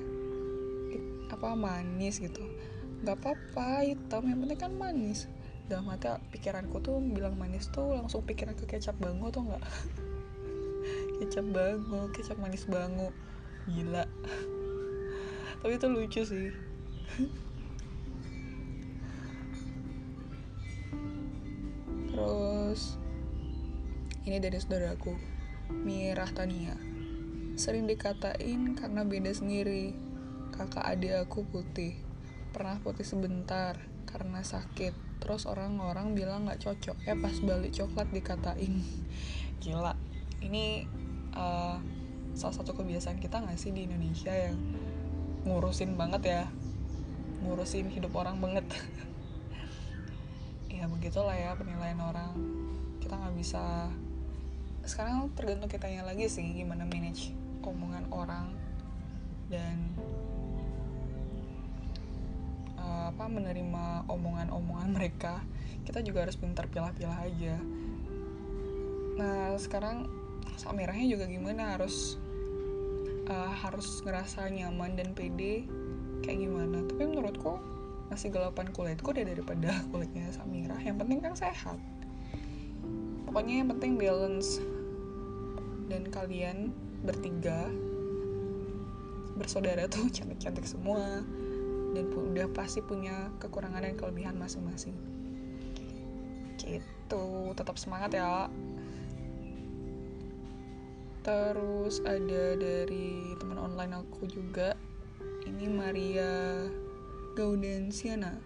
Apa manis gitu. Nggak apa-apa hitam yang penting kan manis. Dalam hati pikiranku tuh bilang manis tuh langsung pikiran ke kecap bango tuh nggak? Kecap bango kecap manis bango. Gila. Tapi itu lucu sih. Terus ini dari saudaraku Mirah Tania. Sering dikatain karena beda sendiri. Kakak adik aku putih. Pernah putih sebentar karena sakit. Terus orang-orang bilang nggak cocok. Ya pas balik coklat dikatain. Gila. Ini uh, salah satu kebiasaan kita nggak sih di Indonesia yang ngurusin banget ya? Ngurusin hidup orang banget. Ya begitulah ya penilaian orang. Kita nggak bisa sekarang tergantung kitanya lagi sih gimana manage omongan orang dan uh, apa menerima omongan-omongan mereka. Kita juga harus pintar pilah-pilah aja. Nah sekarang Samirahnya juga gimana? Harus uh, harus ngerasa nyaman dan pede kayak gimana? Tapi menurutku masih gelapan kulitku deh daripada kulitnya Samirah yang penting kan sehat. Pokoknya yang penting balance dan kalian bertiga bersaudara tuh cantik-cantik semua. Dan udah pasti punya kekurangan dan kelebihan masing-masing. Gitu tetap semangat ya. Terus ada dari teman online aku juga. Ini Maria Gaudensiana.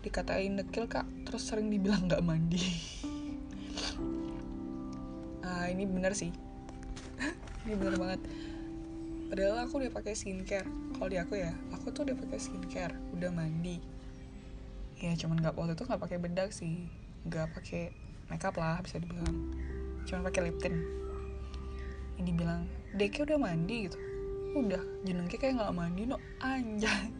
Dikatain dekil kak. Terus sering dibilang nggak mandi. Ah ini bener sih ini bener banget. Padahal aku udah pakai skincare. Kalau di aku ya aku tuh udah pakai skincare. Udah mandi. Ya cuman nggak waktu itu nggak pakai bedak sih. Nggak pakai makeup lah bisa dibilang. Cuman pakai lip tint. Ini bilang deke udah mandi gitu. Udah jenengnya kayak nggak mandi no. Anjay.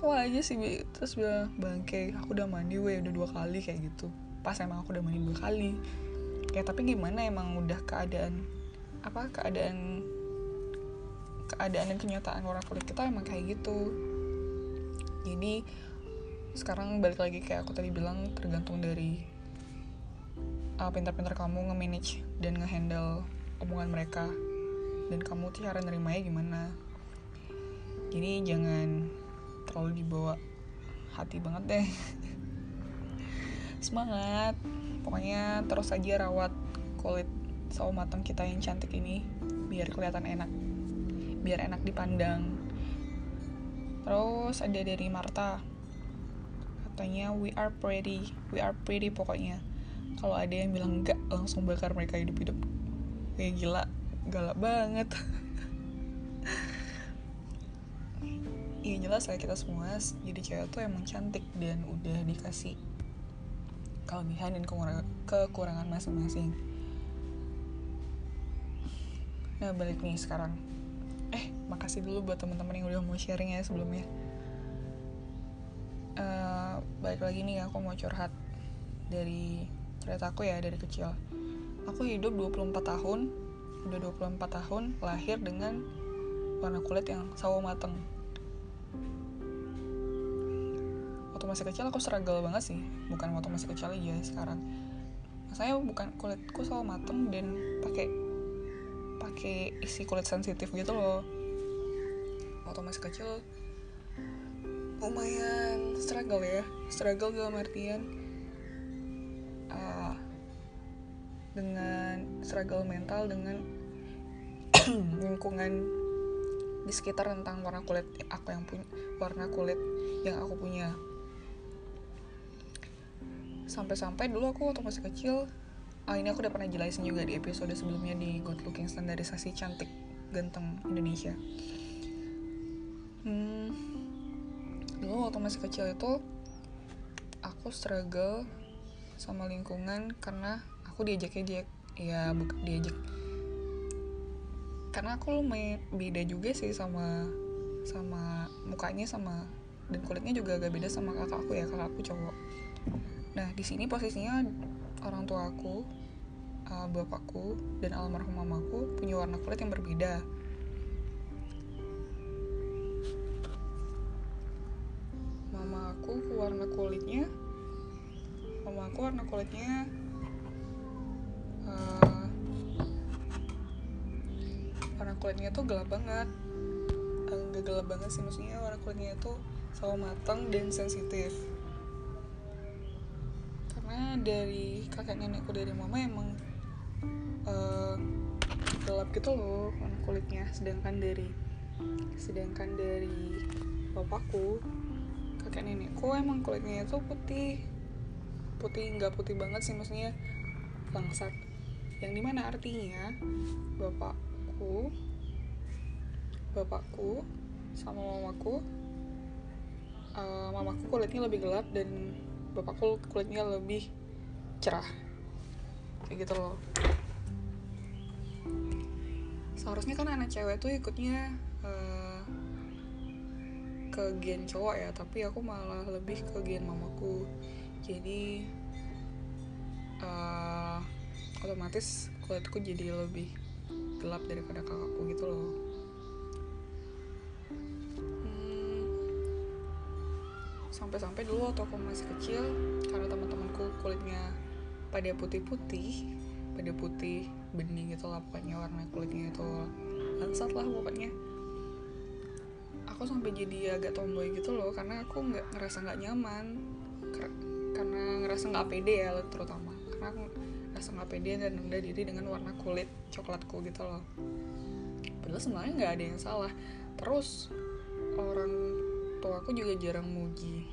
Tawa aja sih terus bilang bangke aku udah mandi weh udah dua kali kayak gitu. Pas emang aku udah mandi dua kali ya tapi gimana emang udah keadaan apa keadaan keadaan dan kenyataan warna kulit kita emang kayak gitu. Jadi sekarang balik lagi kayak aku tadi bilang tergantung dari uh, pintar-pintar kamu nge-manage dan nge-handle omongan mereka. Dan kamu tuh cara nerimanya gimana. Jadi jangan terlalu dibawa hati banget deh. Semangat pokoknya terus aja rawat kulit sawo matang kita yang cantik ini biar kelihatan enak. Biar enak dipandang. Terus ada dari Marta. Katanya we are pretty. We are pretty pokoknya. Kalau ada yang bilang enggak langsung bakar mereka hidup-hidup. Kayak gila. Galak banget. Iya jelas lah kita semua jadi cewek tuh emang cantik dan udah dikasih kelebihan dan kekurangan masing-masing. Nah balik nih sekarang. Eh makasih dulu buat teman-teman yang udah mau sharing ya sebelumnya. Uh, balik lagi nih aku mau curhat dari cerita aku ya dari kecil. Aku hidup 24 tahun, udah 24 tahun lahir dengan warna kulit yang sawo mateng waktu masih kecil aku struggle banget sih. Bukan waktu masih kecil aja sekarang. Saya bukan kulitku selalu mateng dan pakai pakai isi kulit sensitif gitu loh. Waktu masih kecil lumayan struggle ya. Struggle dalam artian uh, dengan struggle mental dengan lingkungan di sekitar tentang warna kulit aku yang punya warna kulit yang aku punya sampai-sampai dulu aku waktu masih kecil ah ini aku udah pernah jelasin juga di episode sebelumnya di Good Looking Standarisasi Cantik Ganteng Indonesia. Hmm, dulu waktu masih kecil itu aku struggle sama lingkungan karena aku diajak-ajak ya bukan diajak. Karena aku lumayan beda juga sih sama sama mukanya sama dan kulitnya juga agak beda sama kakakku ya kakakku cowok Nah, di sini posisinya orang tua aku, uh, bapakku, dan almarhum mamaku punya warna kulit yang berbeda. Mama aku warna kulitnya, mama aku warna kulitnya uh, warna kulitnya tuh gelap banget. Enggak uh, gelap banget sih, maksudnya warna kulitnya tuh sawo matang dan sensitif dari kakek nenekku dari mama emang uh, gelap gitu loh warna kulitnya. Sedangkan dari sedangkan dari bapakku kakek nenekku emang kulitnya itu putih. Putih nggak putih banget sih maksudnya langsat. Yang di mana artinya bapakku bapakku sama mamaku uh, mamaku kulitnya lebih gelap dan bapakku kulitnya lebih cerah. Kayak gitu loh. Seharusnya kan anak cewek tuh ikutnya uh, ke gen cowok ya tapi aku malah lebih ke gen mamaku. Jadi uh, otomatis kulitku jadi lebih gelap daripada kakakku gitu loh sampai-sampai dulu waktu aku masih kecil karena teman-temanku kulitnya pada putih-putih pada putih bening gitu lah pokoknya warna kulitnya itu lansat lah pokoknya. Aku sampai jadi agak tomboy gitu loh karena aku nggak ngerasa nggak nyaman karena ngerasa nggak pede ya terutama. Karena aku ngerasa nggak pede dan rendah diri dengan warna kulit coklatku gitu loh. Padahal sebenarnya nggak ada yang salah. Terus orang tua aku juga jarang muji.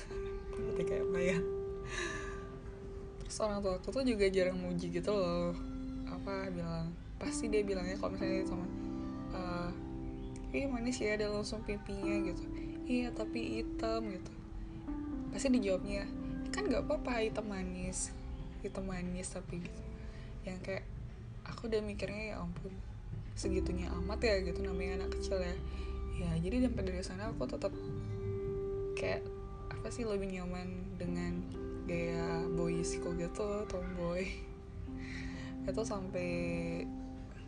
Seperti kayak apa ya? Terus orang tua aku tuh juga jarang muji gitu loh. Apa bilang pasti dia bilangnya kalau misalnya sama uh, manis ya ada langsung pipinya gitu. Iya tapi hitam gitu. Pasti dijawabnya kan nggak apa-apa hitam manis. Hitam manis tapi gitu. Yang kayak aku udah mikirnya ya ampun segitunya amat ya gitu. Namanya anak kecil ya ya jadi sampai dari sana aku tetap kayak apa sih lebih nyaman dengan gaya boyisku gitu tomboy. Itu sampai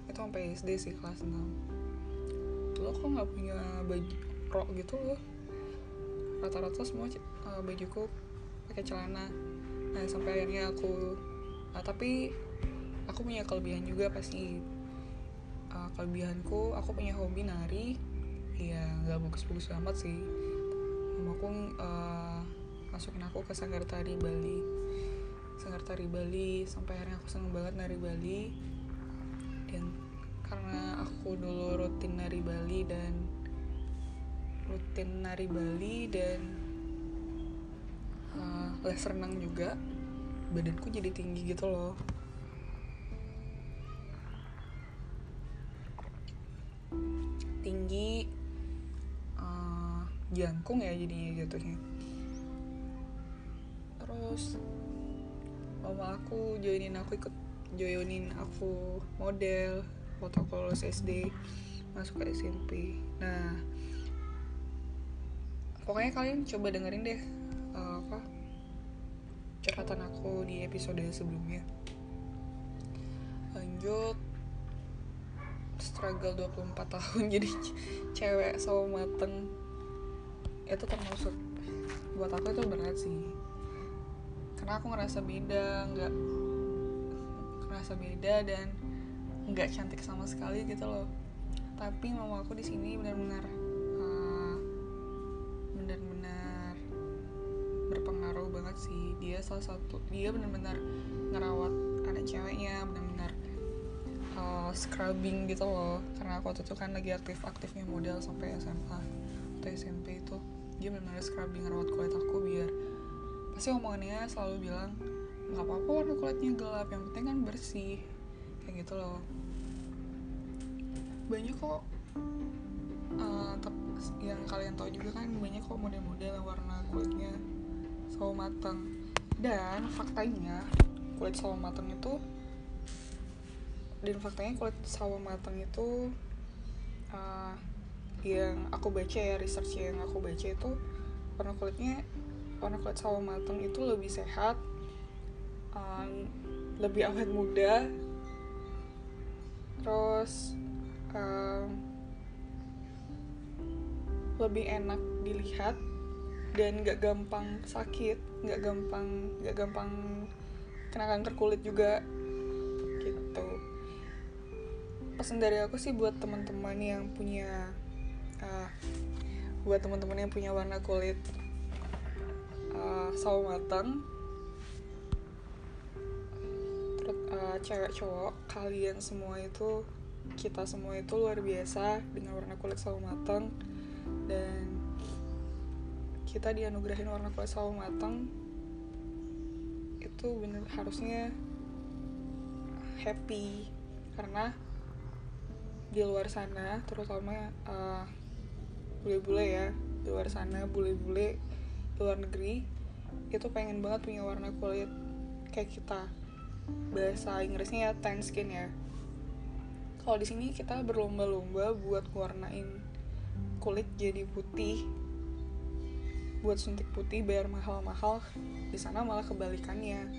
itu sampai SD sih kelas 6 lo kok nggak punya baju rok gitu loh. Rata-rata semua uh, bajuku pakai celana. Nah sampai akhirnya aku uh, tapi aku punya kelebihan juga pasti. Uh, kelebihanku aku punya hobi nari ya nggak bagus-bagus amat sih. Mama aku uh, masukin aku ke sanggar tari Bali. Sanggar tari Bali sampai akhirnya aku seneng banget nari Bali. Dan karena aku dulu rutin nari Bali dan rutin nari Bali dan uh, les renang juga badanku jadi tinggi gitu loh. Tinggi jangkung ya jadinya jatuhnya. Terus mama aku joinin aku ikut joinin aku model lulus SD masuk ke SMP nah pokoknya kalian coba dengerin deh uh, apa curhatan aku di episode sebelumnya. Lanjut. Struggle 24 tahun jadi cewek sama mateng itu termasuk buat aku itu berat sih. Karena aku ngerasa beda nggak ngerasa beda dan nggak cantik sama sekali gitu loh. Tapi mama aku di sini benar-benar uh, benar-benar berpengaruh banget sih. Dia salah satu dia benar-benar ngerawat anak ceweknya benar-benar uh, scrubbing gitu loh. Karena aku waktu itu kan lagi aktif-aktifnya model sampai SMA atau SMP itu dia benar-benar scrubbing ngerawat kulit aku biar pasti omongannya selalu bilang nggak apa-apa warna kulitnya gelap yang penting kan bersih. Kayak gitu loh. Banyak kok uh, yang kalian tahu juga kan banyak kok model-model yang warna kulitnya sawo matang dan faktanya kulit sawo matang itu dan faktanya kulit sawo matang itu uh, yang aku baca ya research yang aku baca itu warna kulitnya warna kulit sawo matang itu lebih sehat um, lebih awet muda terus um, lebih enak dilihat dan gak gampang sakit gak gampang gak gampang kena kanker kulit juga gitu. Pesan dari aku sih buat teman-teman yang punya uh, buat teman-teman yang punya warna kulit uh, sawo matang uh, cewek cowok kalian semua itu kita semua itu luar biasa dengan warna kulit sawo matang. Dan kita dianugerahin warna kulit sawo matang itu bener harusnya happy. Karena di luar sana terutama uh, bule-bule ya di luar sana bule-bule luar negeri itu pengen banget punya warna kulit kayak kita. Bahasa Inggrisnya ya tan skin ya. Kalau di sini kita berlomba-lomba buat warnain kulit jadi putih. Buat suntik putih bayar mahal-mahal di sana malah kebalikannya.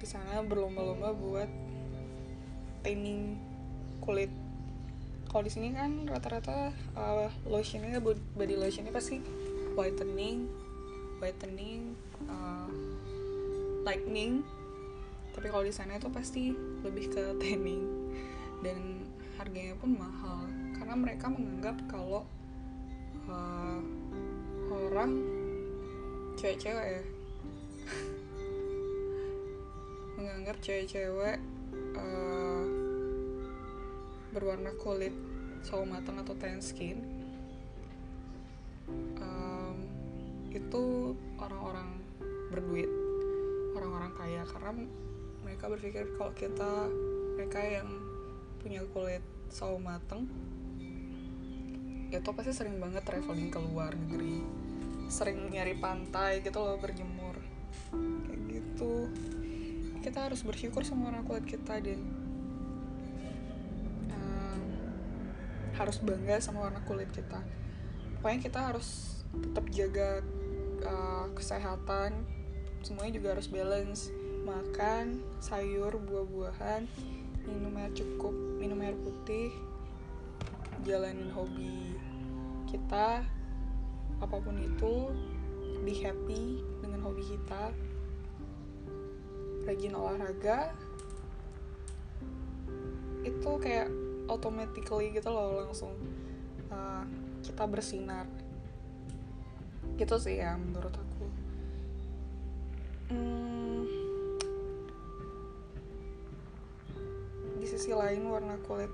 Di sana berlomba-lomba buat tanning kulit kalau di sini kan rata-rata uh, lotionnya body lotionnya pasti whitening whitening uh, lightening. Tapi kalau di sana itu pasti lebih ke tanning. Dan harganya pun mahal. Karena mereka menganggap kalau uh, orang cewek-cewek ya. Menganggap cewek-cewek uh, berwarna kulit sawo matang atau tan skin um, itu orang-orang berduit orang-orang kaya. Karena mereka berpikir kalau kita mereka yang punya kulit sawo matang itu pasti sering banget traveling ke luar negeri sering nyari pantai gitu loh berjemur. Kayak gitu. Kita harus bersyukur sama warna kulit kita dan harus bangga sama warna kulit kita. Pokoknya kita harus tetap jaga uh, kesehatan. Semuanya juga harus balance. Makan sayur buah-buahan minum air cukup minum air putih jalanin hobi kita. Apa pun itu be happy dengan hobi kita. Rajin olahraga. Itu kayak automatically gitu loh langsung uh, kita bersinar. Gitu sih ya menurut aku. Hmm, di sisi lain warna kulit.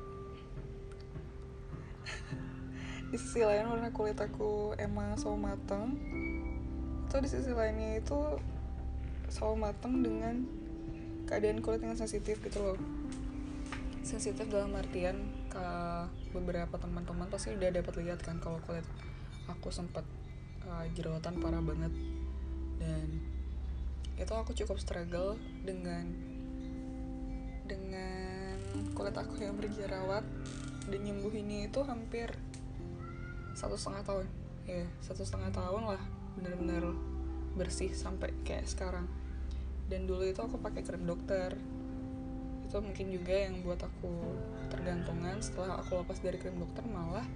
Di sisi lain warna kulit aku emang sawo mateng. Itu di sisi lainnya itu sawo mateng dengan keadaan kulit yang sensitif gitu loh sensitif dalam artian ke beberapa teman-teman pasti udah dapat lihat kan kalau kulit aku sempat uh, jerawatan parah banget. Dan itu aku cukup struggle dengan dengan kulit aku yang berjerawat dan nyembuhinnya itu hampir satu setengah tahun. Ya satu setengah tahun lah bener-bener bersih sampai kayak sekarang. Dan dulu itu aku pakai krim dokter itu mungkin juga yang buat aku tergantungan setelah aku lepas dari krim dokter malah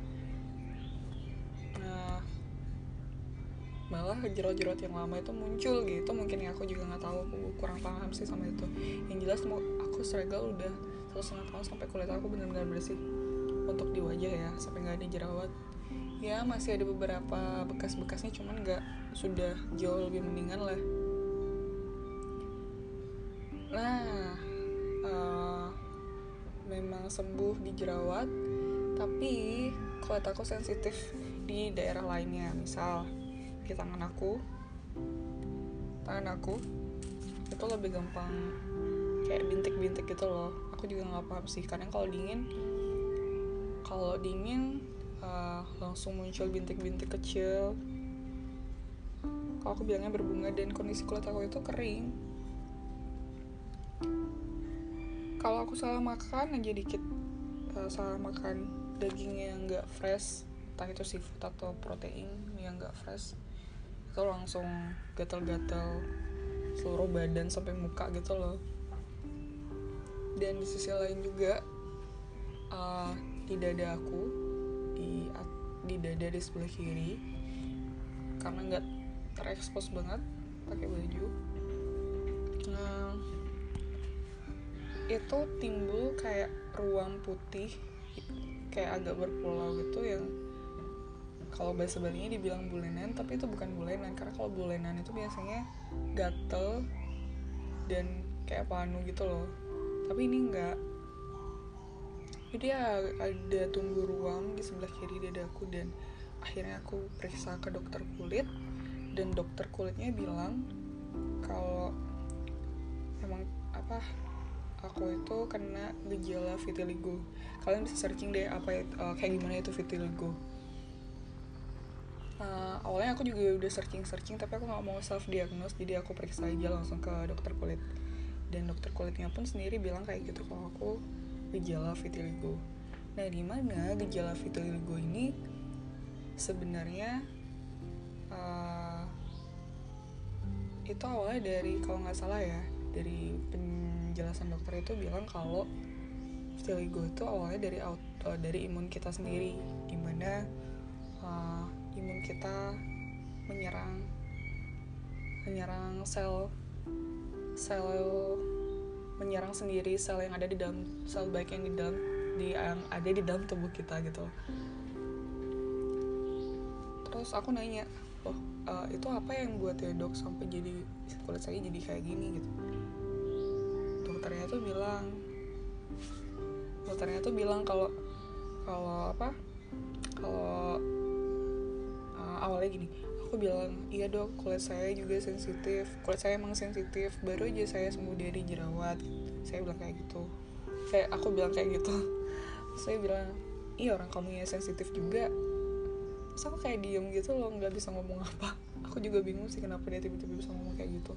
nah, malah jerawat-jerawat yang lama itu muncul gitu. Mungkin ya aku juga nggak tahu aku kurang paham sih sama itu. Yang jelas aku struggle udah satu setengah tahun sampai kulit aku benar-benar bersih untuk di wajah ya sampai nggak ada jerawat. Ya masih ada beberapa bekas-bekasnya cuman nggak sudah jauh lebih mendingan lah. Nah memang sembuh di jerawat tapi kulit aku sensitif di daerah lainnya misal di tangan aku tangan aku itu lebih gampang kayak bintik-bintik gitu loh. Aku juga nggak paham sih kadang kalau dingin kalau dingin uh, langsung muncul bintik-bintik kecil. Kalau aku bilangnya berbunga dan kondisi kulit aku itu kering kalau aku salah makan aja dikit uh, salah makan daging yang nggak fresh entah itu seafood atau protein yang nggak fresh itu langsung gatal-gatal seluruh badan sampai muka gitu loh. Dan di sisi lain juga uh, di dada aku di di dada di sebelah kiri karena nggak terekspos banget pakai baju nah itu timbul kayak ruang putih kayak agak berpulau gitu yang kalau bahasa Balinya dibilang bulenan tapi itu bukan bulenan. Karena kalau bulenan itu biasanya gatel dan kayak panu gitu loh. Tapi ini enggak. Jadi ya ada tumbuh ruang di sebelah kiri dadaku dan akhirnya aku periksa ke dokter kulit. Dan dokter kulitnya bilang kalau emang apa aku itu kena gejala vitiligo. Kalian bisa searching deh apa uh, kayak gimana itu vitiligo. Uh, awalnya aku juga udah searching searching tapi aku nggak mau self diagnose jadi aku periksa aja langsung ke dokter kulit. Dan dokter kulitnya pun sendiri bilang kayak gitu kalau aku gejala vitiligo. Nah di mana gejala vitiligo ini? Sebenarnya uh, itu awalnya dari kalau nggak salah ya dari penjelasan dokter itu bilang kalau vitiligo itu awalnya dari auto, dari imun kita sendiri. Di mana uh, imun kita menyerang menyerang sel sel menyerang sendiri sel yang ada di dalam sel baik yang di dalam di yang ada di dalam tubuh kita gitu. Terus aku nanya loh uh, itu apa yang buat ya dok sampai jadi kulit saya jadi kayak gini? gitu dokternya tuh bilang dokternya tuh bilang kalau kalau apa kalau uh, awalnya gini aku bilang iya dok kulit saya juga sensitif kulit saya emang sensitif baru aja saya sembuh dari jerawat saya bilang kayak gitu. Kayak aku bilang kayak gitu. Saya bilang iya orang kamu ya sensitif juga. Terus aku kayak diem gitu loh nggak bisa ngomong apa. Aku juga bingung sih kenapa dia tiba-tiba bisa ngomong kayak gitu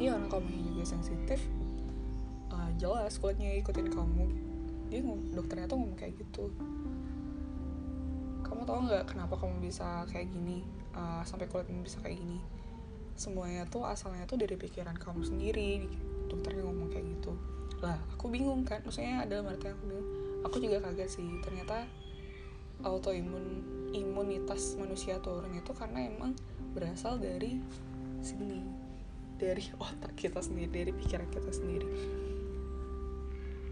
iya orang kamu juga sensitif uh, jelas kulitnya ikutin kamu. Dia dokternya tuh ngomong kayak gitu. Kamu tau nggak kenapa kamu bisa kayak gini uh, sampai kulitmu bisa kayak gini? Semuanya tuh asalnya tuh dari pikiran kamu sendiri dokternya ngomong kayak gitu. Lah aku bingung kan maksudnya ada artian aku bilang aku juga kaget sih ternyata autoimun imunitas manusia turun itu karena emang berasal dari sini dari otak kita sendiri dari pikiran kita sendiri.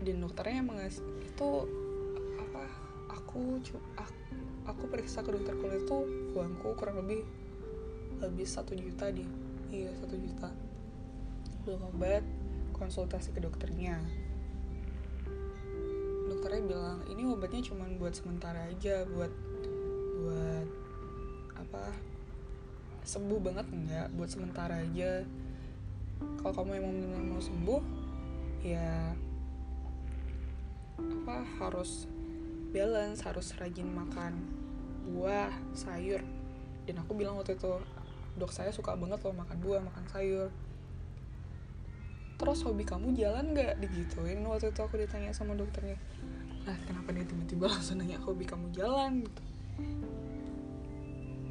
Dan dokternya emang itu apa aku aku, aku periksa ke dokter kulit itu uangku kurang lebih habis satu juta dia iya satu juta. Belum obat konsultasi ke dokternya. Dokternya bilang ini obatnya cuma buat sementara aja buat buat apa sembuh banget enggak buat sementara aja kalau kamu emang benar mau sembuh ya apa harus balance harus rajin makan buah sayur. Dan aku bilang waktu itu dok saya suka banget loh makan buah makan sayur. Terus hobi kamu jalan nggak? Digituin waktu itu aku ditanya sama dokternya. Lah kenapa dia tiba-tiba langsung nanya hobi kamu jalan? Gitu.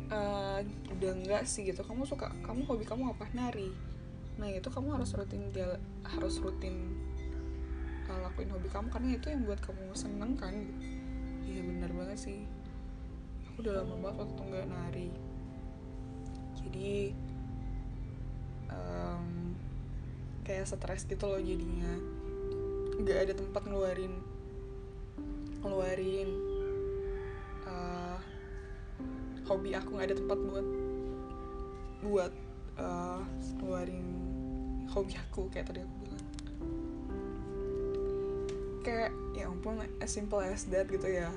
Uh, udah enggak sih gitu. Kamu suka kamu hobi kamu apa? Nari nah itu kamu harus rutin dia harus rutin uh, lakuin hobi kamu karena itu yang buat kamu seneng kan? Iya benar banget sih. Aku udah lama banget waktu nggak nari. Jadi um, kayak stres gitu loh jadinya. Nggak ada tempat ngeluarin ngeluarin uh, hobi aku nggak ada tempat buat buat uh, ngeluarin hobi aku kayak tadi aku bilang. Kayak ya ampun as simple as that gitu ya.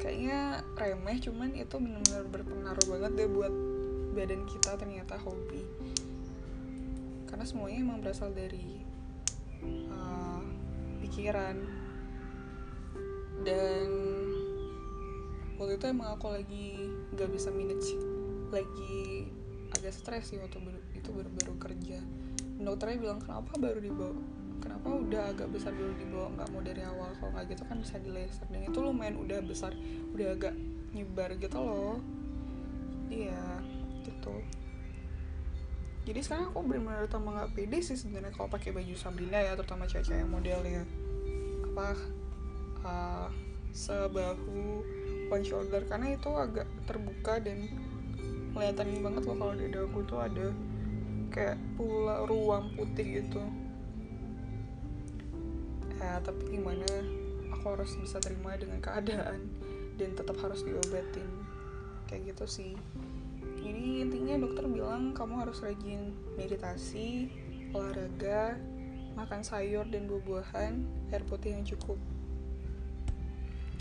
Kayaknya remeh cuman itu benar-benar berpengaruh banget deh buat badan kita ternyata hobi. Karena semuanya emang berasal dari uh, pikiran. Dan waktu itu emang aku lagi gak bisa manage lagi agak stres sih waktu itu baru-baru kerja dokternya bilang kenapa baru dibawa? Kenapa udah agak besar dulu dibawa? Nggak mau dari awal. Kalau nggak gitu kan bisa di laser dan itu lumayan udah besar udah agak nyebar gitu loh. Iya gitu. Jadi sekarang aku benar-benar tambah nggak pede sih sebenarnya kalau pakai baju Sabrina ya terutama cewek-cewek yang modelnya. Apa uh, sebahu one shoulder. Karena itu agak terbuka dan kelihatan banget loh kalau di aku tuh ada kayak pula ruang putih gitu. Ya tapi gimana? Aku harus bisa terima dengan keadaan dan tetap harus diobatin. Kayak gitu sih. Ini intinya dokter bilang kamu harus rajin meditasi olahraga makan sayur dan buah-buahan air putih yang cukup.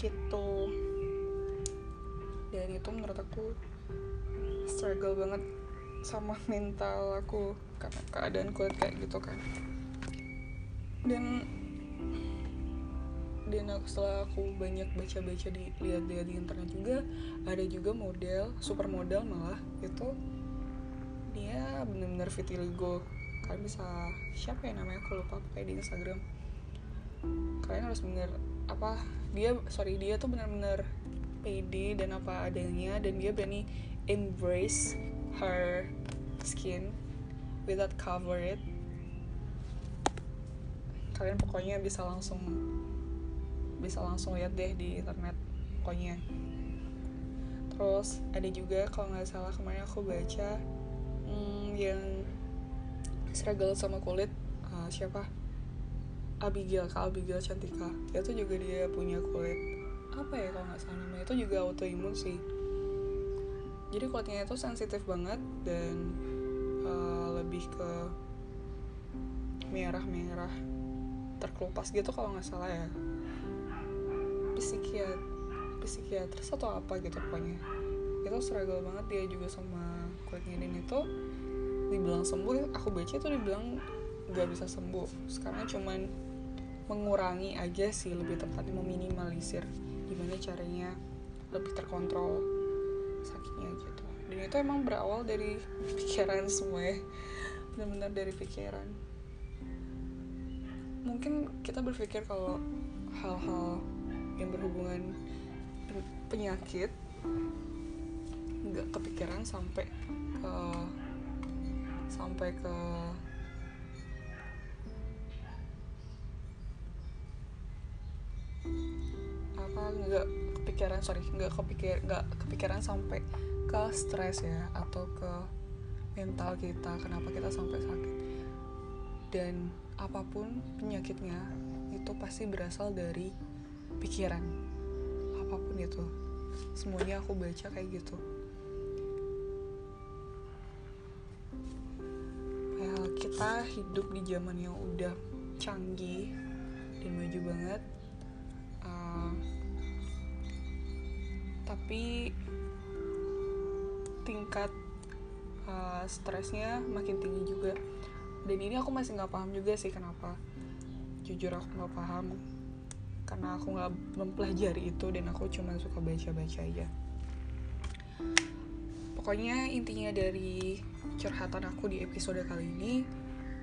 Gitu. Dan itu menurut aku struggle banget sama mental aku karena keadaan kulit kayak gitu kan. Dan dan aku, setelah aku banyak baca-baca di lihat-lihat di internet juga ada juga model super model malah itu dia benar-benar vitiligo kalian bisa siapa ya namanya aku lupa kayak di Instagram. Kalian harus bener apa dia sorry dia tuh benar-benar pede dan apa adanya dan dia berani embrace her skin without cover it. Kalian pokoknya bisa langsung bisa langsung lihat deh di internet pokoknya. Terus ada juga kalau nggak salah kemarin aku baca hmm, yang struggle sama kulit uh, siapa? Abigail Kak Abigail Cantika. Itu juga dia punya kulit. Apa ya kalau nggak salah namanya? Itu juga autoimun sih jadi kulitnya itu sensitif banget dan uh, lebih ke merah-merah terkelupas gitu kalau nggak salah ya. Psikiat psikiatris atau apa gitu pokoknya. Itu struggle banget dia juga sama kulitnya dan itu dibilang sembuh aku baca itu dibilang nggak bisa sembuh. Sekarang cuman mengurangi aja sih lebih tepatnya meminimalisir gimana caranya lebih terkontrol itu emang berawal dari pikiran semua ya. Benar-benar dari pikiran. Mungkin kita berpikir kalau hal-hal yang berhubungan penyakit nggak kepikiran sampai ke sampai ke apa nggak kepikiran sorry nggak kepikir nggak kepikiran sampai ke stres ya atau ke mental kita kenapa kita sampai sakit. Dan apa pun penyakitnya itu pasti berasal dari pikiran. Apa pun itu. Semuanya aku baca kayak gitu. Ya kita hidup di zaman yang udah canggih dan maju banget. Uh, tapi tingkat uh, stresnya makin tinggi juga. Dan ini aku masih nggak paham juga sih kenapa. Jujur aku nggak paham. Karena aku nggak mempelajari itu dan aku cuma suka baca-baca aja. Pokoknya intinya dari curhatan aku di episode kali ini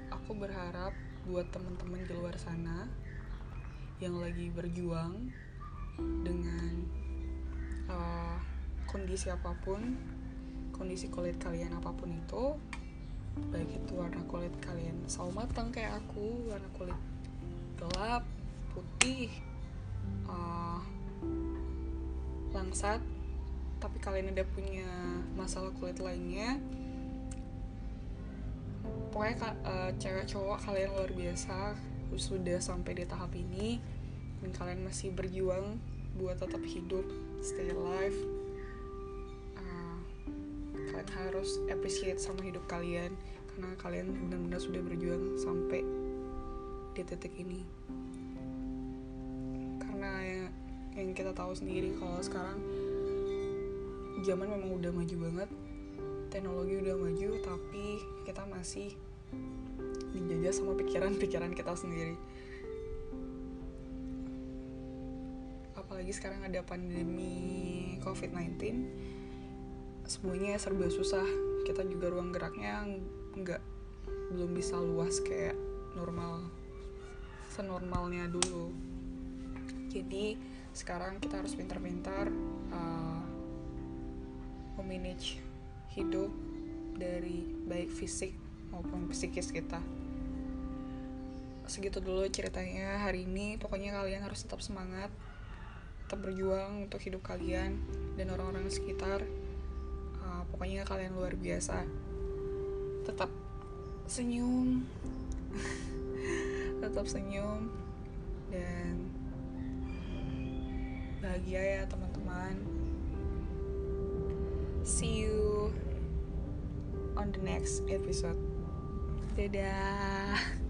aku berharap buat teman-teman di luar sana yang lagi berjuang dengan uh, kondisi apa pun kondisi kulit kalian apa pun itu baik itu warna kulit kalian sawo matang kayak aku warna kulit gelap putih uh, langsat tapi kalian ada punya masalah kulit lainnya pokoknya uh, cewek cowok kalian luar biasa sudah sampai di tahap ini dan kalian masih berjuang buat tetap hidup stay alive kalian harus appreciate sama hidup kalian. Karena kalian benar-benar sudah berjuang sampai di titik ini. Karena ya, yang kita tahu sendiri kalau sekarang zaman memang udah maju banget teknologi udah maju tapi kita masih dijajah sama pikiran-pikiran kita sendiri. Apalagi sekarang ada pandemi COVID-19 semuanya serba susah. Kita juga ruang geraknya nggak belum bisa luas kayak normal senormalnya dulu. Jadi sekarang kita harus pintar-pintar uh, memanage hidup dari baik fisik maupun psikis kita. Segitu dulu ceritanya hari ini. Pokoknya kalian harus tetap semangat tetap berjuang untuk hidup kalian dan orang-orang sekitar pokoknya kalian luar biasa. Tetap senyum. Tetap senyum. Dan bahagia ya teman-teman. See you on the next episode. Dadah